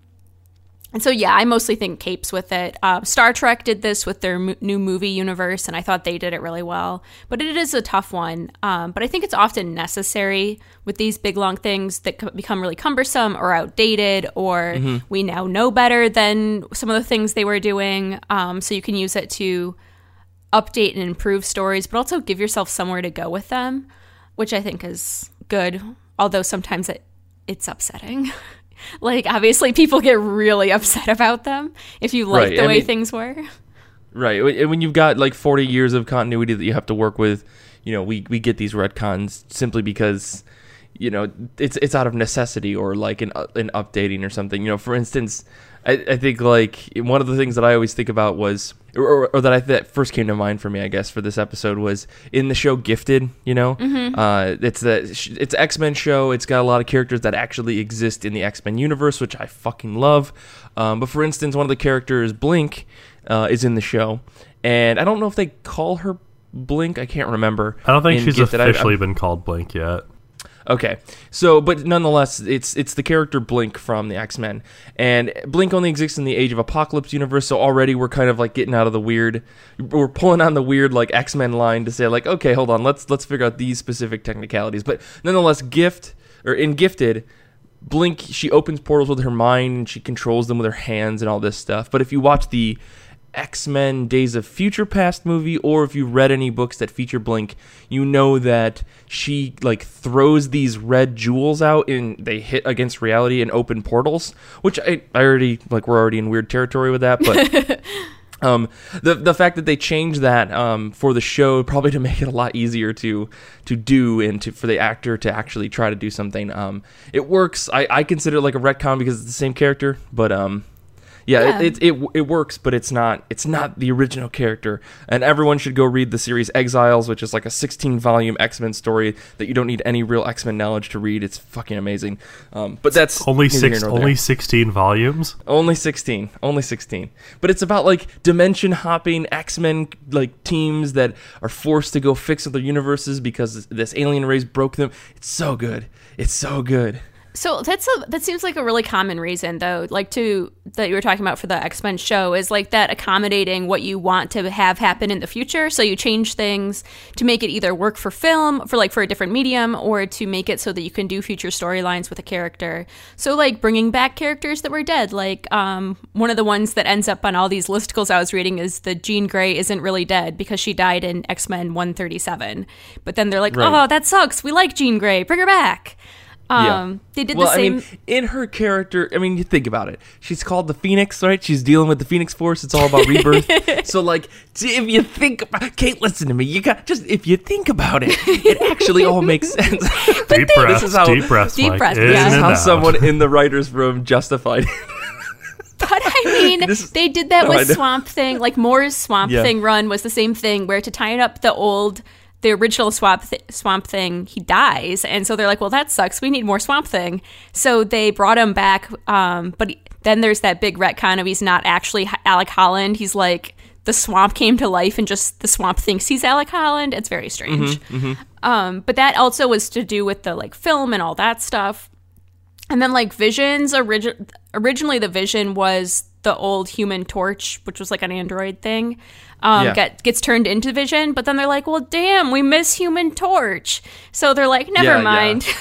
and so, yeah, I mostly think capes with it. Uh, Star Trek did this with their mo- new movie universe, and I thought they did it really well. But it is a tough one. Um, but I think it's often necessary with these big, long things that co- become really cumbersome or outdated, or we now know better than some of the things they were doing. Um, so you can use it to update and improve stories, but also give yourself somewhere to go with them, which I think is good. Although sometimes it it's upsetting. like obviously people get really upset about them if you like Right, the I way mean- things were. Right. And when you've got like 40 years of continuity that you have to work with, you know, we, we get these retcons simply because, you know, it's it's out of necessity or like an, uh, an updating or something. You know, for instance, I, I think like one of the things that I always think about was, or, or that I that first came to mind for me, I guess, for this episode was in the show Gifted. You know, uh, it's the it's X Men show. It's got a lot of characters that actually exist in the X Men universe, which I fucking love. Um, but for instance, one of the characters, Blink, uh, is in the show, and I don't know if they call her Blink. I can't remember. I don't think she's Gifted. I- I'm- officially been called Blink yet. Okay, so but nonetheless, it's it's the character Blink from the X Men, and Blink only exists in the Age of Apocalypse universe. So already we're kind of like getting out of the weird, we're pulling on the weird like X Men line to say like, okay, hold on, let's let's figure out these specific technicalities. But nonetheless, Gift or in Gifted, Blink she opens portals with her mind and she controls them with her hands and all this stuff. But if you watch the X Men Days of Future Past movie, or if you've read any books that feature Blink, you know that she like throws these red jewels out and they hit against reality and open portals. Which I, I already like we're already in weird territory with that, but um, the the fact that they changed that um, for the show probably to make it a lot easier to to do and to for the actor to actually try to do something. Um, it works. I, I consider it like a retcon because it's the same character, but um, yeah, Yeah. It, it, it it works, but it's not it's not the original character. And everyone should go read the series Exiles, which is like a 16 volume X Men story that you don't need any real X Men knowledge to read. It's fucking amazing. Um, but that's Only six, here there. only sixteen volumes. Only 16. Only 16. But it's about like dimension hopping X-Men like teams that are forced to go fix other universes because this alien race broke them. It's so good. It's so good. So that's a that seems like a really common reason though, like to that you were talking about for the X Men show is like that accommodating what you want to have happen in the future. So you change things to make it either work for film, for like for a different medium, or to make it so that you can do future storylines with a character. So like bringing back characters that were dead. Like um, one of the ones that ends up on all these listicles I was reading is the Jean Grey isn't really dead because she died in X Men one thirty seven. But then they're like, Right. oh, that sucks. We like Jean Grey. Bring her back. Um, They did well, the same. I mean, in her character, I mean, you think about it. She's called the Phoenix, right? She's dealing with the Phoenix Force. It's all about rebirth. so, like, if you think about, Kate, listen to me. You got just if you think about it, it actually all makes sense. Deep breaths, is how- deep breaths, Deep Mike. breaths, In yeah. This is how out. someone in the writers' room justified. it. But I mean, This- they did that No, with. Swamp Thing. Like Moore's Swamp Yeah. Thing run was the same thing, where to tie it up the old, the original Swamp Th- Swamp Thing, he dies, and so they're like, "Well, that sucks. We need more Swamp Thing." So they brought him back. Um, but he- then there's that big retcon of he's not actually Alec Holland. He's like the swamp came to life and just the swamp thinks he's Alec Holland. It's very strange. Um, but that also was to do with the like film and all that stuff. And then like Vision's origi- originally the Vision was the old Human Torch, which was like an android thing. Um, Yeah. get, gets turned into Vision, but then they're like, "Well, damn, we miss Human Torch." So they're like, "Never Yeah, yeah. mind,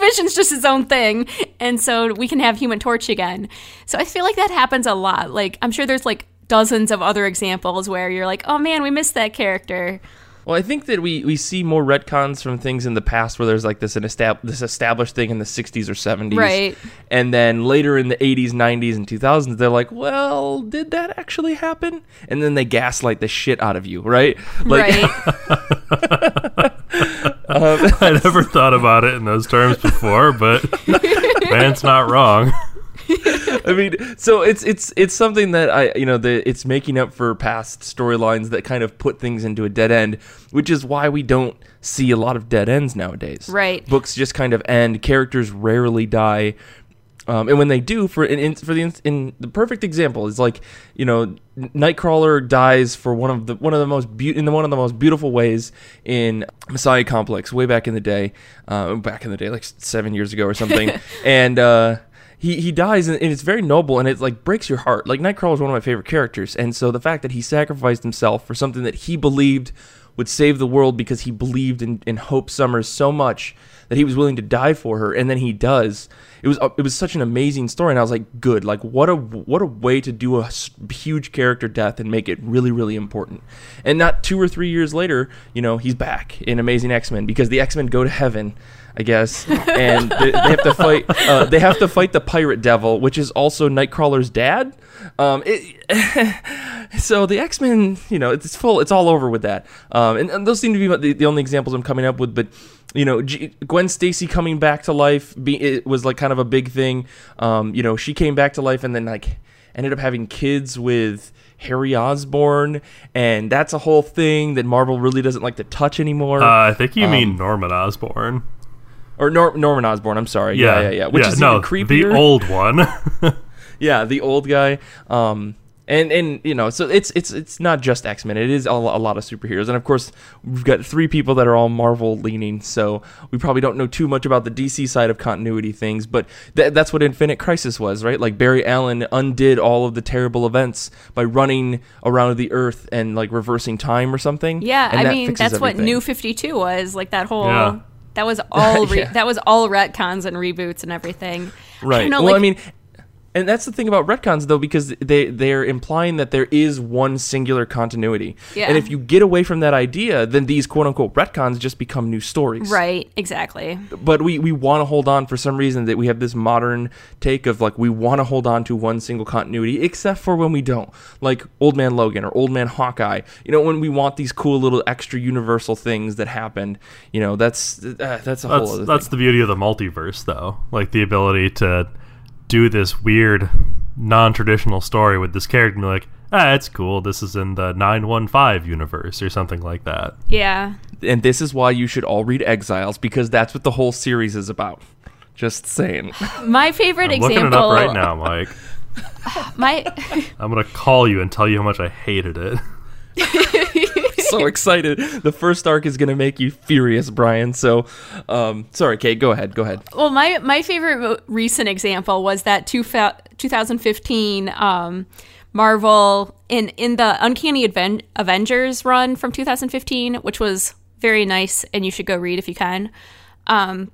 Vision's just his own thing, and so we can have Human Torch again." So I feel like that happens a lot. Like I'm sure there's like dozens of other examples where you're like, "Oh man, we missed that character." Well, I think that we, we see more retcons from things in the past where there's like this an estab- this established thing in the 60s or 70s. Right. And then later in the 80s, 90s, and 2000s, they're like, well, did that actually happen? And then they gaslight the shit out of you, right? Like, right? Um, I never thought about it in those terms before, but man's not wrong. I mean, so it's it's it's something that I you know the it's making up for past storylines that kind of put things into a dead end, which is why we don't see a lot of dead ends nowadays. Right. Books just kind of end. Characters rarely die. Um, and when they do, for in, in, for the in, in the perfect example is like you know Nightcrawler dies for one of the one of the most beau- in the one of the most beautiful ways in Messiah Complex way back in the day, uh, back in the day like seven years ago or something, and uh, he he dies and, it's very noble and it like breaks your heart. Like Nightcrawler is one of my favorite characters, and so the fact that he sacrificed himself for something that he believed would save the world because he believed in, in Hope Summers so much that he was willing to die for her, and then he does. It was uh, it was such an amazing story, and I was like, good, like what a what a way to do a huge character death and make it really really important. And not two or three years later, you know, he's back in Amazing X Men because the X Men go to heaven. I guess, and they, they have to fight. Uh, they have to fight the pirate devil, which is also Nightcrawler's dad. Um, it, so the X Men, you know, it's full. It's all over with that. Um, and, and those seem to be the, the only examples I'm coming up with. But you know, G- Gwen Stacy coming back to life be, it was like kind of a big thing. Um, you know, she came back to life and then like ended up having kids with Harry Osborn, and that's a whole thing that Marvel really doesn't like to touch anymore. Uh, I think you Um, mean Norman Osborn. Or Nor- Norman Osborn. I'm sorry. Yeah, yeah, yeah. Which is no, even creepier. the old one. yeah, the old guy. Um, and and you know, so it's it's it's not just X Men. It is a, a lot of superheroes, and of course, we've got three people that are all Marvel leaning. So we probably don't know too much about the DC side of continuity things, but th- that's what Infinite Crisis was, right? Like Barry Allen undid all of the terrible events by running around the Earth and like reversing time or something. Yeah, and I that mean fixes that's what. New Fifty Two was like. That whole Yeah. That was all re- Yeah. that was all retcons and reboots and everything. Right. don't know, well, like, I mean, and that's the thing about retcons though, because they they're implying that there is one singular continuity. Yeah. And if you get away from that idea, then these quote unquote retcons just become new stories. right, exactly. But we we want to hold on for some reason that we have this modern take of like we want to hold on to one single continuity, except for when we don't, like Old Man Logan or Old Man Hawkeye. You know, when we want these cool little extra universal things that happened. You know, that's uh, that's a whole That's other that's thing. the beauty of the multiverse, though. Like the ability to do this weird, non-traditional story with this character, and be like, ah, it's cool. This is in the nine one five universe or something like that. Yeah, and this is why you should all read Exiles because that's what the whole series is about. Just saying. my favorite I'm looking example. it up right now, Mike. My I'm gonna call you and tell you how much I hated it. so excited. The first arc is going to make you furious, Brian. So, um, sorry, Kate, go ahead. Go ahead. well, my my favorite recent example was that two fa- 2015 um, Marvel in in the Uncanny Aven- Avengers run from 2015, which was very nice, and you should go read if you can. Um,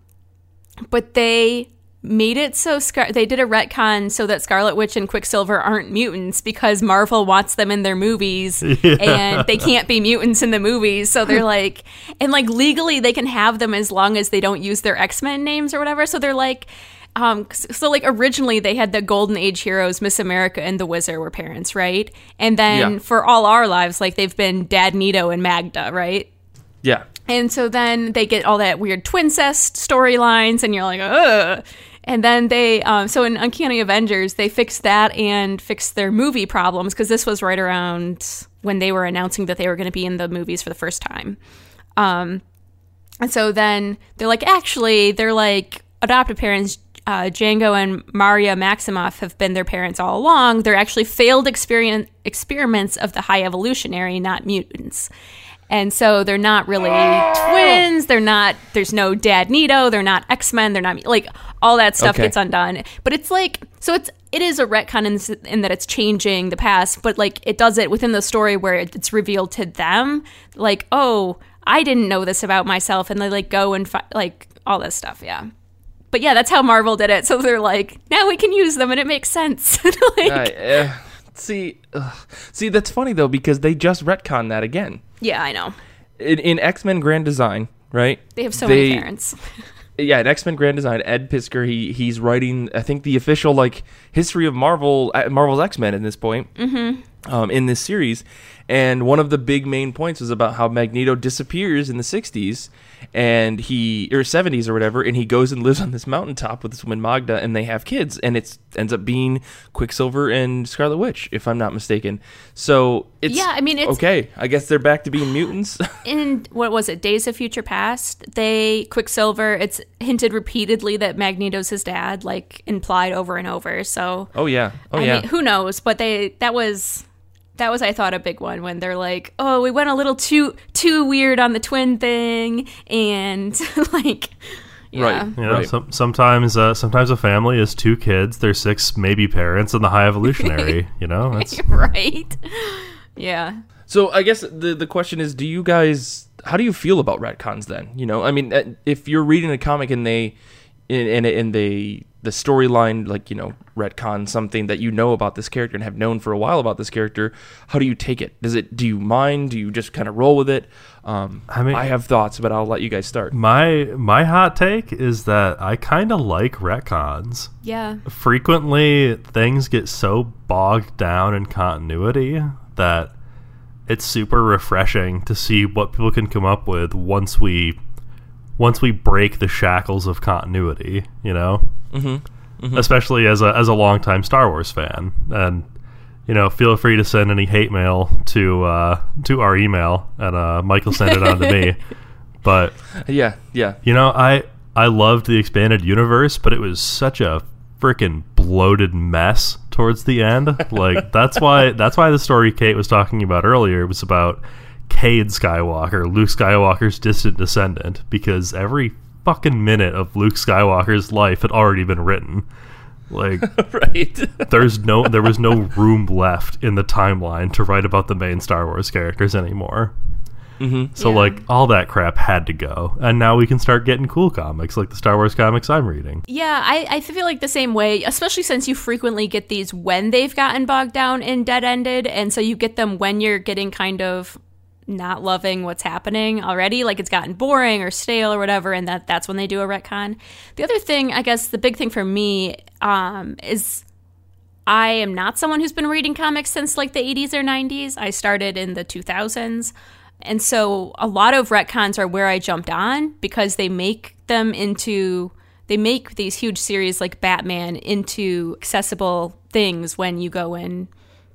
but they made it so Scar- they did a retcon so that Scarlet Witch and Quicksilver aren't mutants because Marvel wants them in their movies and they can't be mutants in the movies so they're like and like legally they can have them as long as they don't use their X-Men names or whatever so they're like um so like originally they had the golden age heroes Miss America and the Wizard were parents right and then Yeah. for all our lives like they've been Dad Nito and Magda right Yeah. and so then they get all that weird twincest storylines, and you're like, ugh. And then they, um, so in Uncanny Avengers, they fixed that and fixed their movie problems because this was right around when they were announcing that they were going to be in the movies for the first time. Um, and so then they're like, actually, they're like adoptive parents. uh, Django and Maria Maximoff have been their parents all along. They're actually failed experiments of the high evolutionary, not mutants. And so they're not really twins. They're not, there's no Dad Nito. They're not X Men. They're not, like, all that stuff Okay. gets undone. But it's like, so it's, it is a retcon in, s- in that it's changing the past, but like it does it within the story where it's revealed to them, like, oh, I didn't know this about myself. And they like go and fi- like all this stuff. Yeah. But yeah, that's how Marvel did it. So they're like, now we can use them and it makes sense. like, I, uh, see, ugh. see, that's funny though because they just retcon that again yeah, I know. in, in X Men Grand Design, right? They have so They- many parents. yeah, in X Men Grand Design, Ed Piskor he he's writing I think the official like history of Marvel uh, Marvel's X Men at this point. Mm-hmm. Um, in this series, and one of the big main points was about how Magneto disappears in the '60s, and he or '70s or whatever, and he goes and lives on this mountaintop with this woman Magda, and they have kids, and it ends up being Quicksilver and Scarlet Witch, if I'm not mistaken. So it's Yeah, I mean, it's- okay. I guess they're back to being mutants. in what was it days of future past they quicksilver it's hinted repeatedly that magneto's his dad like implied over and over so oh yeah, oh I yeah. mean, who knows but they that was that was i thought a big one when they're like oh we went a little too too weird on the twin thing and like yeah. Right. You know, Right. some, sometimes uh, sometimes a family is two kids, their six maybe parents, and the high evolutionary. you know, that's right yeah So I guess the the question is, do you guys how do you feel about retcons then? You know, I mean, uh, if you're reading a comic and they and and, and they the storyline like you know retcon something that you know about this character and have known for a while about this character, how do you take it? Does it do you mind? Do you just kind of roll with it? Um, I mean- I have thoughts, but I'll let you guys start. my my hot take is that I kind of like retcons. yeah frequently things get so bogged down in continuity that it's super refreshing to see what people can come up with once we once we break the shackles of continuity you know mm-hmm. especially as a as a longtime Star Wars fan and you know feel free to send any hate mail to uh, to our email and uh, Michael send it on to me but Yeah, yeah. you know, I I loved the expanded universe, but it was such a freaking bloated mess towards the end. Like that's why that's why the story Kate was talking about earlier was about Cade Skywalker, Luke Skywalker's distant descendant, because every fucking minute of Luke Skywalker's life had already been written. Like right. there's no there was no room left in the timeline to write about the main Star Wars characters anymore. mm-hmm. So Yeah. like all that crap had to go, and now we can start getting cool comics like the Star Wars comics I'm reading. Yeah, I, I feel like the same way, especially since you frequently get these when they've gotten bogged down and dead ended. And so you get them when you're getting kind of not loving what's happening already, like it's gotten boring or stale or whatever, and that that's when they do a retcon. The other thing, I guess, the big thing for me um, is I am not someone who's been reading comics since like the 80s or 90s. I started in the 2000s. And so a lot of retcons are where I jumped on because they make them into they make these huge series like Batman into accessible things when you go and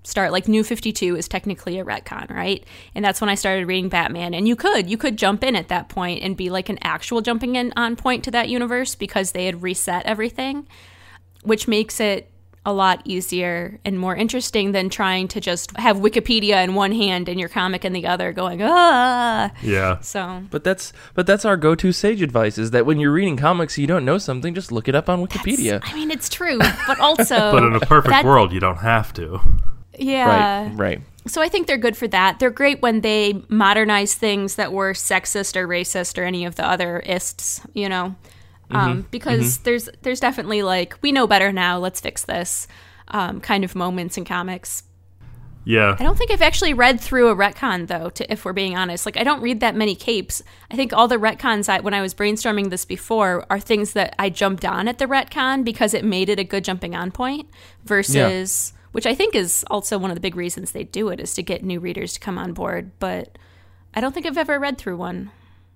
start like New 52 is technically a retcon, right? And that's when I started reading Batman and you could you could jump in at that point and be like an actual jumping in on point to that universe because they had reset everything which makes it a lot easier and more interesting than trying to just have Wikipedia in one hand and your comic in the other going, ah. Yeah, So, But that's but that's our go-to sage advice is that when you're reading comics, you don't know something, just look it up on Wikipedia. I mean, it's true, but also. but in a perfect that- world, you don't have to. Yeah. Right, right. So I think they're good for that. They're great when they modernize things that were sexist or racist or any of the other ists, you know, um, because there's there's definitely like we know better now. Let's fix this um, kind of moments in comics. Yeah, I don't think I've actually read through a retcon though. To, if we're being honest, like I don't read that many capes. I think all the retcons I, when I was brainstorming this before are things that I jumped on at the retcon because it made it a good jumping on point. Versus, which I think is also one of the big reasons they do it is to get new readers to come on board. But I don't think I've ever read through one.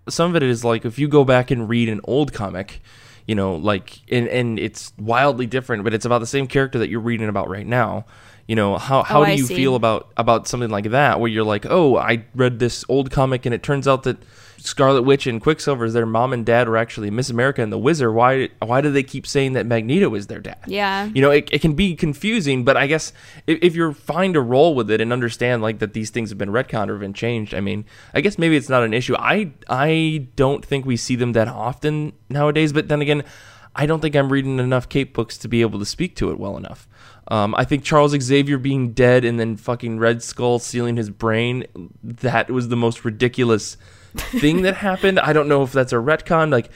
some of it is like if you go back and read an old comic, you know, like and and it's wildly different, but it's about the same character that you're reading about right now. You know, how how Oh, do I you see. feel about about something like that where you're like, "Oh, I read this old comic and it turns out that Scarlet Witch and Quicksilver's their mom and dad were actually Miss America and the Wizard, why why do they keep saying that Magneto is their dad? Yeah. You know, it, it can be confusing, but I guess if, if you're fine to roll with it and understand like that these things have been retconned or been changed, I mean, I guess maybe it's not an issue. I I don't think we see them that often nowadays, but then again, I don't think I'm reading enough Cape books to be able to speak to it well enough. Um, I think Charles Xavier being dead and then fucking Red Skull sealing his brain, that was the most ridiculous thing that happened. I don't know if that's a retcon. Like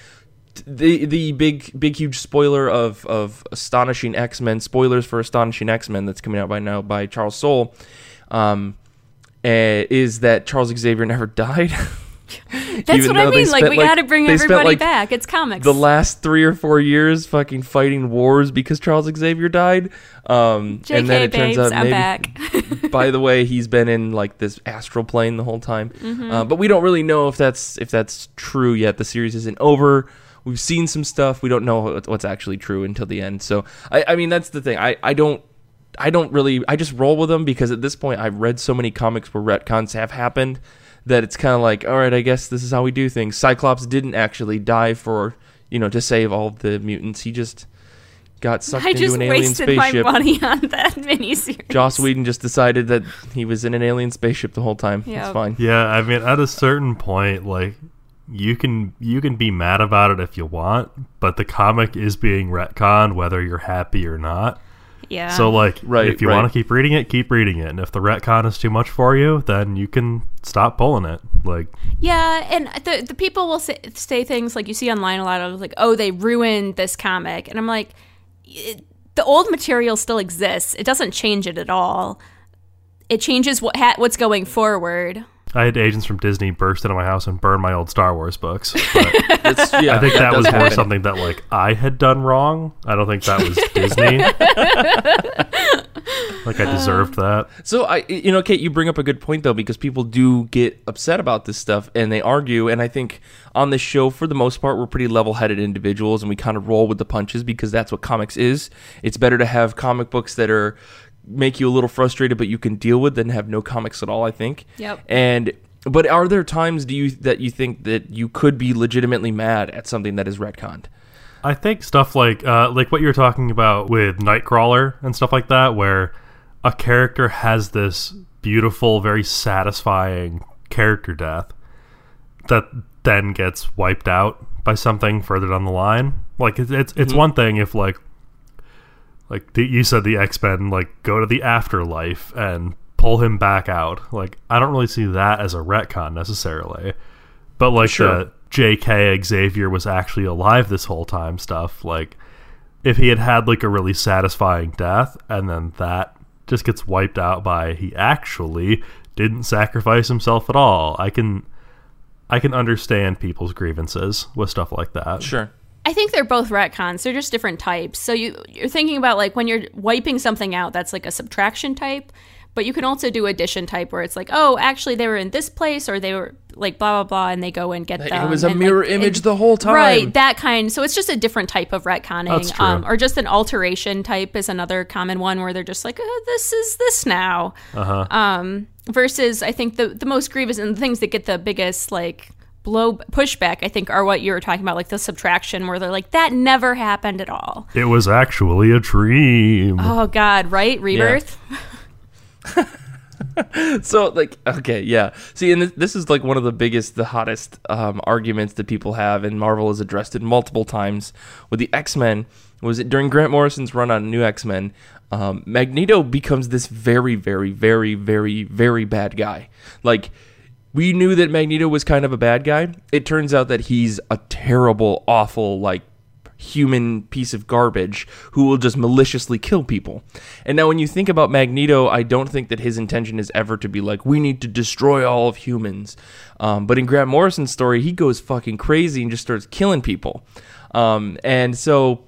the the big big huge spoiler of of Astonishing X Men spoilers for Astonishing X Men that's coming out by now by Charles Soule, um, eh, is that Charles Xavier never died. That's Even what I mean. Like, we like- got to bring they spent, everybody like, back. It's comics. the last three or four years fucking fighting wars because Charles Xavier died. Um, JK, and then it babes, turns out I'm maybe, back. by the way, he's been in like this astral plane the whole time. Mm-hmm. Uh, but we don't really know if that's if that's true yet. The series isn't over. We've seen some stuff. We don't know what's actually true until the end. So I, I mean, that's the thing. I, I don't. I don't really. I just roll with them because at this point, I've read so many comics where retcons have happened that it's kind of like, all right, I guess this is how we do things. Cyclops didn't actually die for you know to save all the mutants. He just got sucked I into just an alien wasted my spaceship. money on that miniseries. Joss Whedon just decided that he was in an alien spaceship the whole time. Yep. It's fine. Yeah, I mean, at a certain point, like you can you can be mad about it if you want, but the comic is being retconned whether you're happy or not. Yeah. So like, Right, if you right. want to keep reading it, keep reading it, and if the retcon is too much for you, then you can stop pulling it. Like, Yeah, and the the people will say, say things like you see online a lot of like, "Oh, they ruined this comic," and I'm like, the old material still exists. It doesn't change it at all. It changes what ha- what's going forward. I had agents from Disney burst into my house and burn my old Star Wars books. But It's, yeah, I think that does was more something that like I had done wrong. I don't think that was Disney. like I deserved um, that. So I, you know, Kate, you bring up a good point though, because people do get upset about this stuff and they argue. And I think on this show, for the most part, we're pretty level-headed individuals, and we kind of roll with the punches because that's what comics is. It's better to have comic books that are make you a little frustrated, but you can deal with, than have no comics at all. I think. Yep. And but are there times do you that you think that you could be legitimately mad at something that is retconned? I think stuff like uh, like what you were talking about with Nightcrawler and stuff like that, where a character has this beautiful, very satisfying character death that then gets wiped out by something further down the line. Like it's it's, it's one thing if like like the, you said the X Men like go to the afterlife and pull him back out. Like I don't really see that as a retcon necessarily, but like Sure. the J.K. Xavier was actually alive this whole time stuff. Like if he had had like a really satisfying death and then that just gets wiped out by he actually didn't sacrifice himself at all. I can I can understand people's grievances with stuff like that. Sure. I think they're both retcons. They're just different types. So you you're thinking about like when you're wiping something out, that's like a subtraction type. But you can also do addition type where it's like, oh, actually they were in this place or they were like blah blah blah, and they go and get them. It was a and, mirror like, image it- the whole time. Right, that kind. So it's just a different type of retconning, That's true. Um, or just an alteration type is another common one where they're just like, oh, this is this now. Uh-huh. Um, versus, I think the the most grievous and the things that get the biggest like blow pushback, I think, are what you were talking about, like the subtraction, where they're like, that never happened at all. It was actually a dream. Oh God, right? Rebirth. so like okay yeah. See and this, is like one of the biggest the hottest um, arguments that people have and marvel has addressed it multiple times with the x-men was it during grant morrison's run on new x-men um, magneto becomes this very very very very very bad guy. Like we knew that magneto was kind of a bad guy. It turns out that he's a terrible awful like human piece of garbage who will just maliciously kill people. And now, when you think about Magneto, I don't think that his intention is ever to be like, we need to destroy all of humans. Um, but in Grant Morrison's story, he goes fucking crazy and just starts killing people. Um, and so.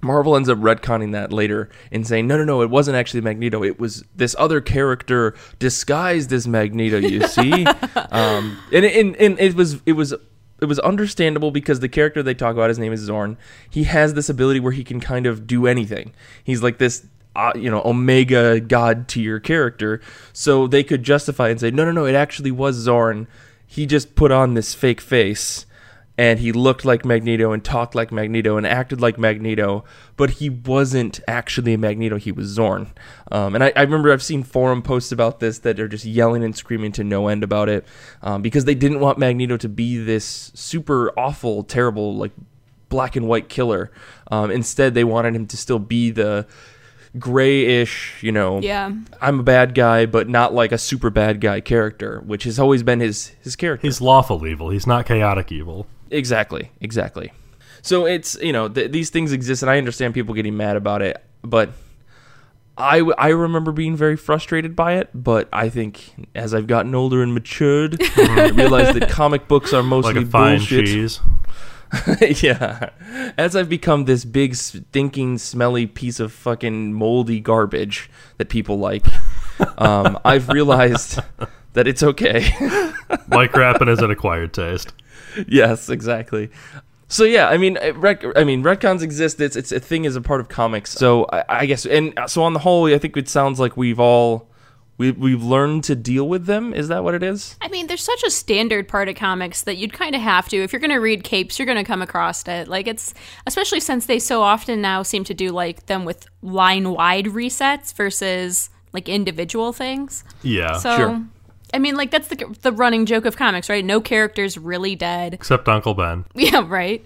Marvel ends up retconning that later and saying, no, no, no, it wasn't actually Magneto. It was this other character disguised as Magneto. You see, um, and, and and it was it was it was understandable because the character they talk about, his name is Xorn. He has this ability where he can kind of do anything. He's like this, uh, you know, Omega God tier character. So they could justify and say, no, no, no, it actually was Xorn he just put on this fake face and he looked like Magneto and talked like Magneto and acted like Magneto, but he wasn't actually a Magneto. He was Xorn. Um, and I, I, remember I've seen forum posts about this that are just yelling and screaming to no end about it um, because they didn't want Magneto to be this super awful, terrible, like black and white killer. Um, instead, they wanted him to still be the grayish, you know, Yeah. I'm a bad guy, but not like a super bad guy character, which has always been his his character. He's lawful evil. He's not chaotic evil. Exactly, exactly. So it's you know th- these things exist, and I understand people getting mad about it, but I w- I remember being very frustrated by it. But I think as I've gotten older and matured, I realized that comic books are mostly Like bullshit. yeah, as I've become this big stinking smelly piece of fucking moldy garbage that people like, um, I've realized that it's okay. Mike Rappin is an acquired taste. yes, exactly. So yeah, I mean, uh, rec- I mean, retcons exist. It's it's a thing as a part of comics. So I, I guess, and so on the whole, I think it sounds like we've all we we've learned to deal with them. Is that what it is? I mean, there's such a standard part of comics that you'd kind of have to. If you're going to read capes, you're going to come across it. Like, it's especially since they so often now seem to do like them with line wide resets versus like individual things. Yeah. So, Sure. I mean, like, that's the, the running joke of comics, right? No character's really dead. Except Uncle Ben. Yeah, right.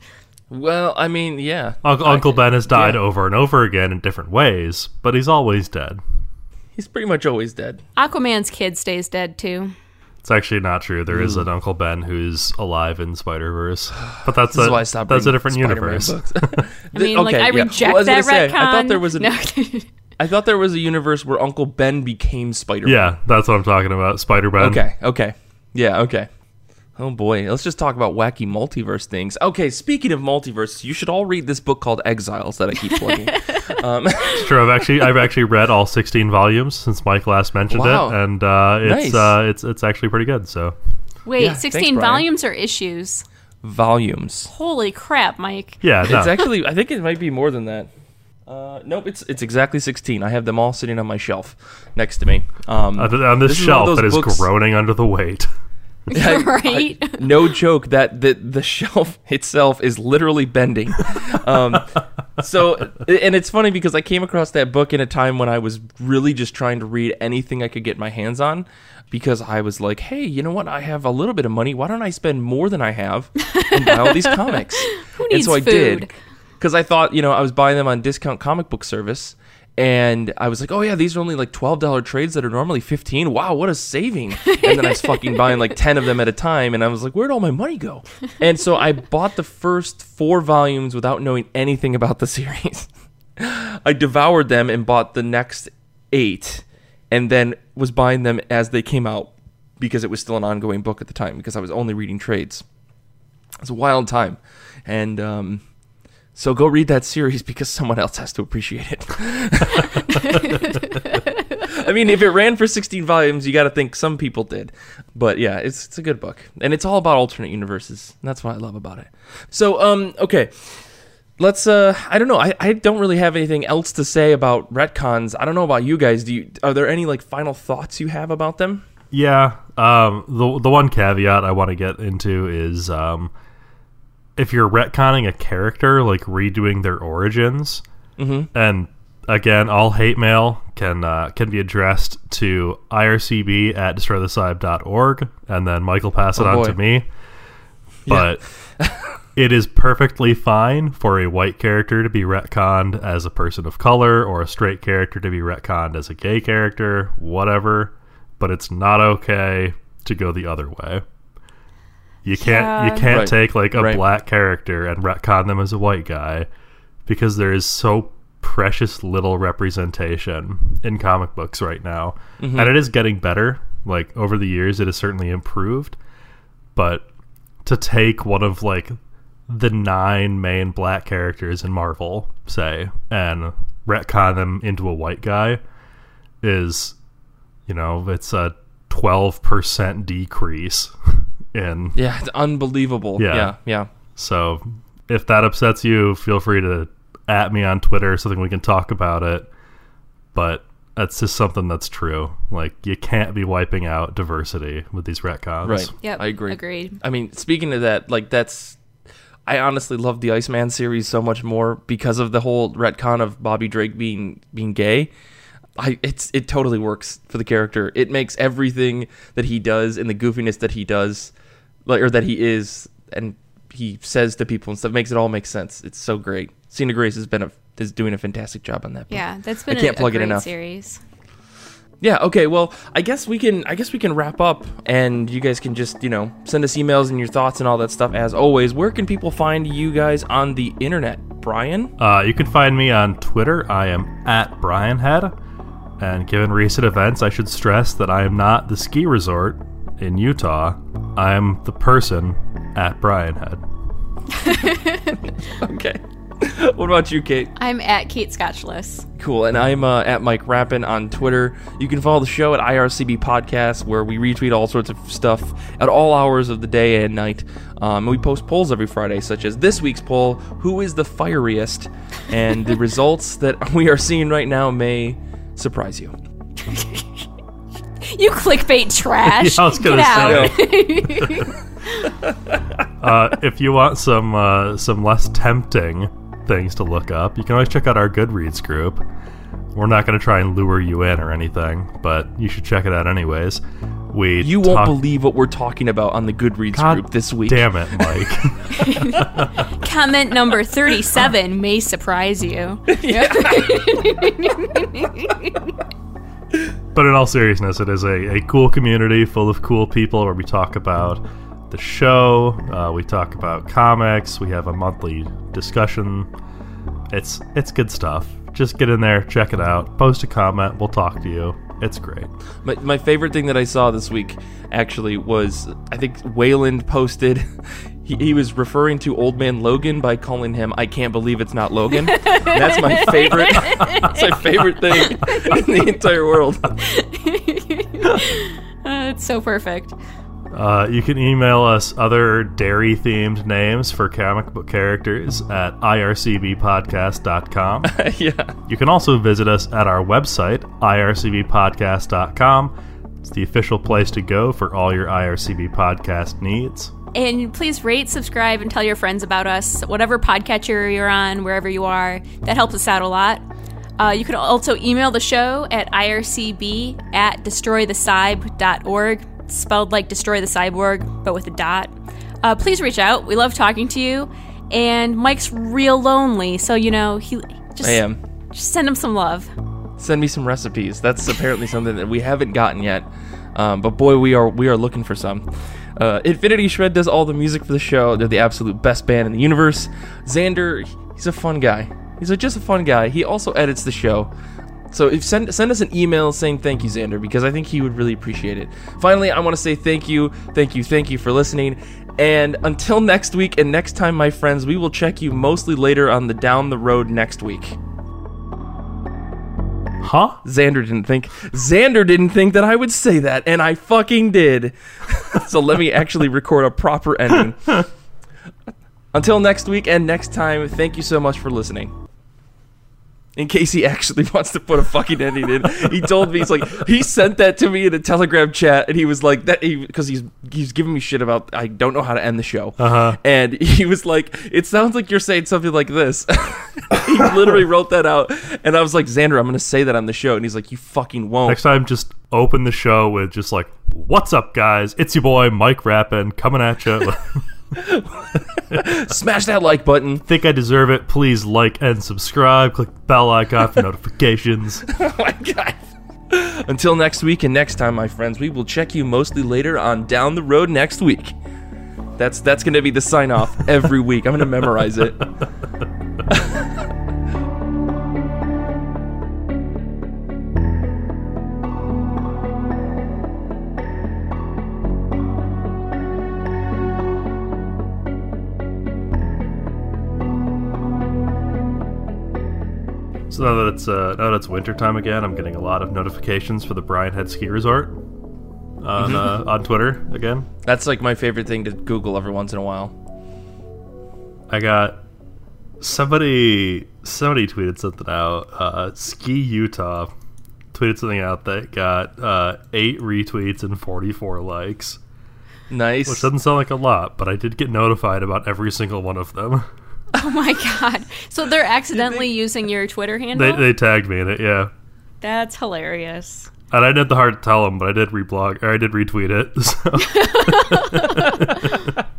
Well, I mean, yeah. Uncle, Uncle Ben has died yeah. over and over again in different ways, but he's always dead. He's pretty much always dead. Aquaman's kid stays dead too. It's actually not true. There Hmm. is an Uncle Ben who's alive in Spider Verse, but that's a why I that's a different Spider-Man universe. I mean, like, I yeah. reject Well, I that gonna say, retcon. I thought there was an. No. I thought there was a universe where Uncle Ben became Spider. Man Yeah, that's what I'm talking about. Spider Ben. Okay. Okay. Yeah. Okay. Oh boy, let's just talk about wacky multiverse things. Okay, speaking of multiverse, you should all read this book called Exiles that I keep plugging. um, It's true. I've actually I've actually read all 16 volumes since Mike last mentioned Wow. it, and uh, Nice. it's uh, it's it's actually pretty good. So Wait, Yeah, 16 Brian. volumes or issues? volumes. Holy crap, Mike. yeah, no. It's actually, I think it might be more than that. Uh, nope, it's it's exactly sixteen. I have them all sitting on my shelf next to me. Um, Uh, on this, this is one of shelf those that is books- groaning under the weight. I- right? I- no joke that the the shelf itself is literally bending. Um, so, and it's funny because I came across that book in a time when I was really just trying to read anything I could get my hands on. Because I was like, hey, you know what? I have a little bit of money. Why don't I spend more than I have and buy all these comics? Who needs and so I food? did. Because I thought, you know, I was buying them on discount comic book service. And I was like, oh yeah, these are only like twelve dollar trades that are normally fifteen. Wow, what a saving! And then I was fucking buying like ten of them at a time, and I was like, where'd all my money go? And so I bought the first four volumes without knowing anything about the series. I devoured them and bought the next eight, and then was buying them as they came out because it was still an ongoing book at the time because I was only reading trades. It's a wild time, and um, so go read that series because someone else has to appreciate it. I mean, if it ran for 16 volumes, you got to think some people did. But yeah, it's it's a good book, and it's all about alternate universes. That's what I love about it. So, um, okay, let's. Uh, I don't know. I, I don't really have anything else to say about retcons. I don't know about you guys. Do you? Are there any like final thoughts you have about them? Yeah. Um, the the one caveat I want to get into is um, if you're retconning a character, like redoing their origins, Mm-hmm. and again, all hate mail can uh, can be addressed to ircb at destroythecybe.org, and then Michael pass it Oh, on boy. to me. But it is perfectly fine for a white character to be retconned as a person of color, or a straight character to be retconned as a gay character, whatever. But it's not okay to go the other way. You can't Yeah. you can't Right. take like a Right. black character and retcon them as a white guy because there is so precious little representation in comic books right now. Mm-hmm. And it is getting better. Like over the years it has certainly improved. But to take one of like the nine main black characters in Marvel, say, and retcon them into a white guy is you know, it's a twelve percent decrease in Yeah, it's unbelievable. Yeah. yeah, yeah. so if that upsets you, feel free to at me on Twitter, something we can talk about it. But that's just something that's true. Like you can't be wiping out diversity with these retcons. Right. Yep. I agree. Agreed. I mean, speaking of that, like that's I honestly love the Iceman series so much more because of the whole retcon of Bobby Drake being being gay. I it's it totally works for the character. It makes everything that he does and the goofiness that he does like or that he is and he says to people and stuff makes it all make sense. It's so great. Sina Grace has been a is doing a fantastic job on that. book. Yeah, that's been I can't a, plug a it great enough. series. Yeah, okay. Well, I guess we can I guess we can wrap up and you guys can just, you know, send us emails and your thoughts and all that stuff as always. Where can people find you guys on the internet? Brian? Uh, you can find me on Twitter. I am at Brian Head. And given recent events, I should stress that I am not the ski resort in Utah. I am the person at Brian Head. Okay. what about you, Kate? I'm at Kate Scotchless. Cool. And I'm uh, at Mike Rappin on Twitter. You can follow the show at IRCB Podcast, where we retweet all sorts of stuff at all hours of the day and night. Um, and we post polls every Friday, such as this week's poll Who is the fieriest? And the results that we are seeing right now may surprise you. You clickbait trash. Yeah, I was gonna Get say. out. Uh, if you want some uh, some less tempting things to look up, you can always check out our Goodreads group. We're not going to try and lure you in or anything, but you should check it out anyways. We You won't believe what we're talking about on the Goodreads God group this week. Damn it, Mike. Comment number 37 may surprise you. But in all seriousness, it is a, a cool community full of cool people where we talk about the show, uh, we talk about comics, we have a monthly discussion. It's it's good stuff. Just get in there, check it out, post a comment, we'll talk to you. It's great. My, my favorite thing that I saw this week actually was I think Wayland posted. He, he was referring to Old Man Logan by calling him "I can't believe it's not Logan." And that's my favorite. that's my favorite thing in the entire world. Uh, it's so perfect. Uh, you can email us other dairy themed names for comic book characters at ircbpodcast.com. yeah, You can also visit us at our website, ircbpodcast.com. It's the official place to go for all your IRCB podcast needs. And please rate, subscribe, and tell your friends about us. Whatever podcatcher you're on, wherever you are, that helps us out a lot. Uh, you can also email the show at ircb at destroythecyb.org, spelled like destroy the cyborg, but with a dot. Uh, please reach out. We love talking to you. And Mike's real lonely, so you know he just, I am. just send him some love. Send me some recipes. That's apparently something that we haven't gotten yet. Um, but boy, we are we are looking for some. Uh, Infinity Shred does all the music for the show. They're the absolute best band in the universe. Xander, he's a fun guy. He's a, just a fun guy. He also edits the show. So if send send us an email saying thank you, Xander, because I think he would really appreciate it. Finally, I want to say thank you, thank you, thank you for listening. And until next week and next time, my friends, we will check you mostly later on the down the road next week. Huh? Xander didn't think Xander didn't think that I would say that, and I fucking did. so let me actually record a proper ending. Until next week and next time, thank you so much for listening. In case he actually wants to put a fucking ending in, he told me he's like he sent that to me in a Telegram chat, and he was like that because he's he's giving me shit about I don't know how to end the show, Uh-huh. and he was like, it sounds like you're saying something like this. he literally wrote that out, and I was like, Xander, I'm gonna say that on the show, and he's like, you fucking won't. Next time, just open the show with just like, "What's up, guys? It's your boy Mike Rappin coming at you." Smash that like button. Think I deserve it? Please like and subscribe. Click the bell icon for notifications. Oh my god. Until next week and next time, my friends, we will check you mostly later on down the road next week. That's that's gonna be the sign off every week. I'm gonna memorize it. So now that it's uh, now that it's wintertime again, I'm getting a lot of notifications for the Brian Head Ski Resort on uh, on Twitter again. That's like my favorite thing to Google every once in a while. I got somebody somebody tweeted something out. Uh, Ski Utah tweeted something out that got uh, eight retweets and 44 likes, Nice. which doesn't sound like a lot, but I did get notified about every single one of them. Oh my god! So they're accidentally using your Twitter handle. They, they tagged me in it, yeah. That's hilarious. And I didn't have the heart to tell them, but I did reblog or I did retweet it.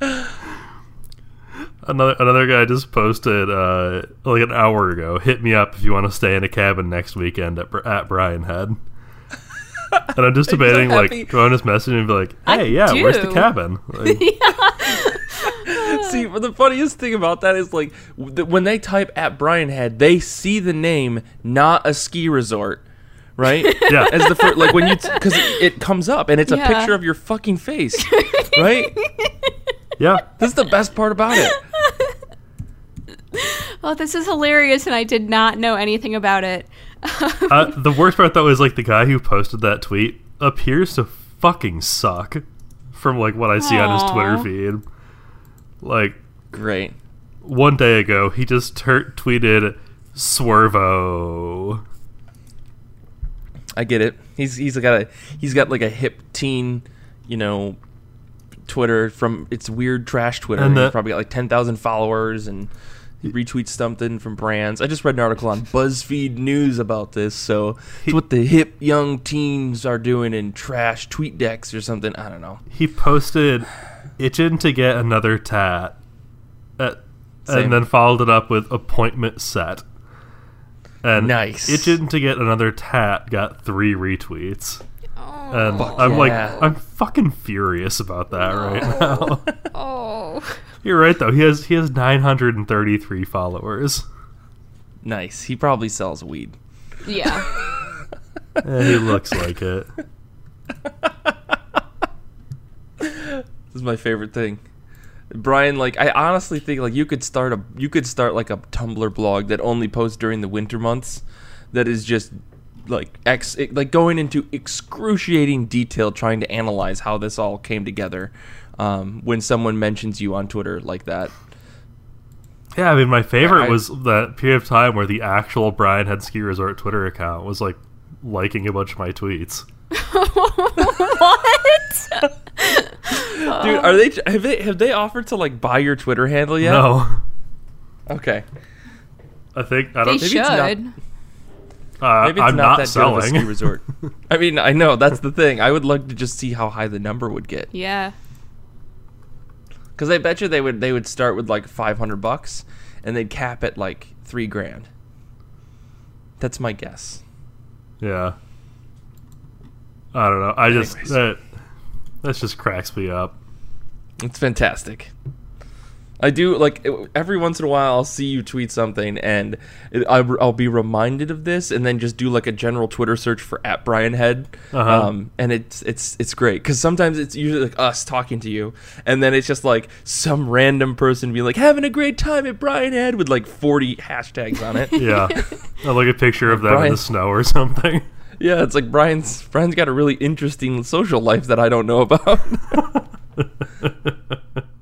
So. another another guy just posted uh, like an hour ago. Hit me up if you want to stay in a cabin next weekend at, at Brian Head. And I'm just debating like happy. go on his message and be like, I "Hey, yeah, where's the cabin?" Like, See, but the funniest thing about that is like when they type at Brian Head, they see the name, not a ski resort, right? Yeah. As the first, like when you, because it, it comes up and it's a picture of your fucking face, right? yeah, This is the best part about it. Oh, this is hilarious, and I did not know anything about it. uh, the worst part though is like the guy who posted that tweet appears to fucking suck from like what I see on his Twitter feed. Like Great. one day ago, he just tweeted Swervo. I get it. He's he's got a he's got like a hip teen, you know, Twitter from it's weird trash Twitter. And he's probably got like ten thousand followers and he retweets something from brands. I just read an article on BuzzFeed News about this. So it's what the hip young teens are doing in trash tweet decks or something. I don't know. He posted itching to get another tat, uh, and then followed it up with appointment set. And Nice. itching to get another tat got three retweets. And Fuck I'm yeah. like, I'm fucking furious about that right now. Oh, You're right though. He has he has 933 followers. Nice. He probably sells weed. yeah. Eh, he looks like it. This is my favorite thing. Brian, like I honestly think like you could start a you could start like a Tumblr blog that only posts during the winter months that is just like ex like going into excruciating detail trying to analyze how this all came together um, when someone mentions you on Twitter like that. Yeah, I mean, my favorite I- was that period of time where the actual Brian Head Ski Resort Twitter account was like liking a bunch of my tweets. what? Dude, are they have they have they offered to like buy your Twitter handle yet? No, Okay. I think I They don't. it's should. not- uh, Maybe it's I'm not, not, that good of a ski selling. resort. I mean, I know that's the thing. I would like to just see how high the number would get. Yeah. Because I bet you they would they would start with like five hundred bucks, and they'd cap at like three grand. That's my guess. yeah, I don't know. I just Anyways. that that just cracks me up. It's fantastic. I do like every once in a while I'll see you tweet something and I, I'll be reminded of this and then just do like a general Twitter search for at Brian Head, Uh-huh. um, and it's it's it's great because sometimes it's usually like us talking to you and then it's just like some random person being like having a great time at Brian Head with like forty hashtags on it. Yeah, I like a picture of them in the snow or something yeah, it's like Brian's Brian's got a really interesting social life that I don't know about.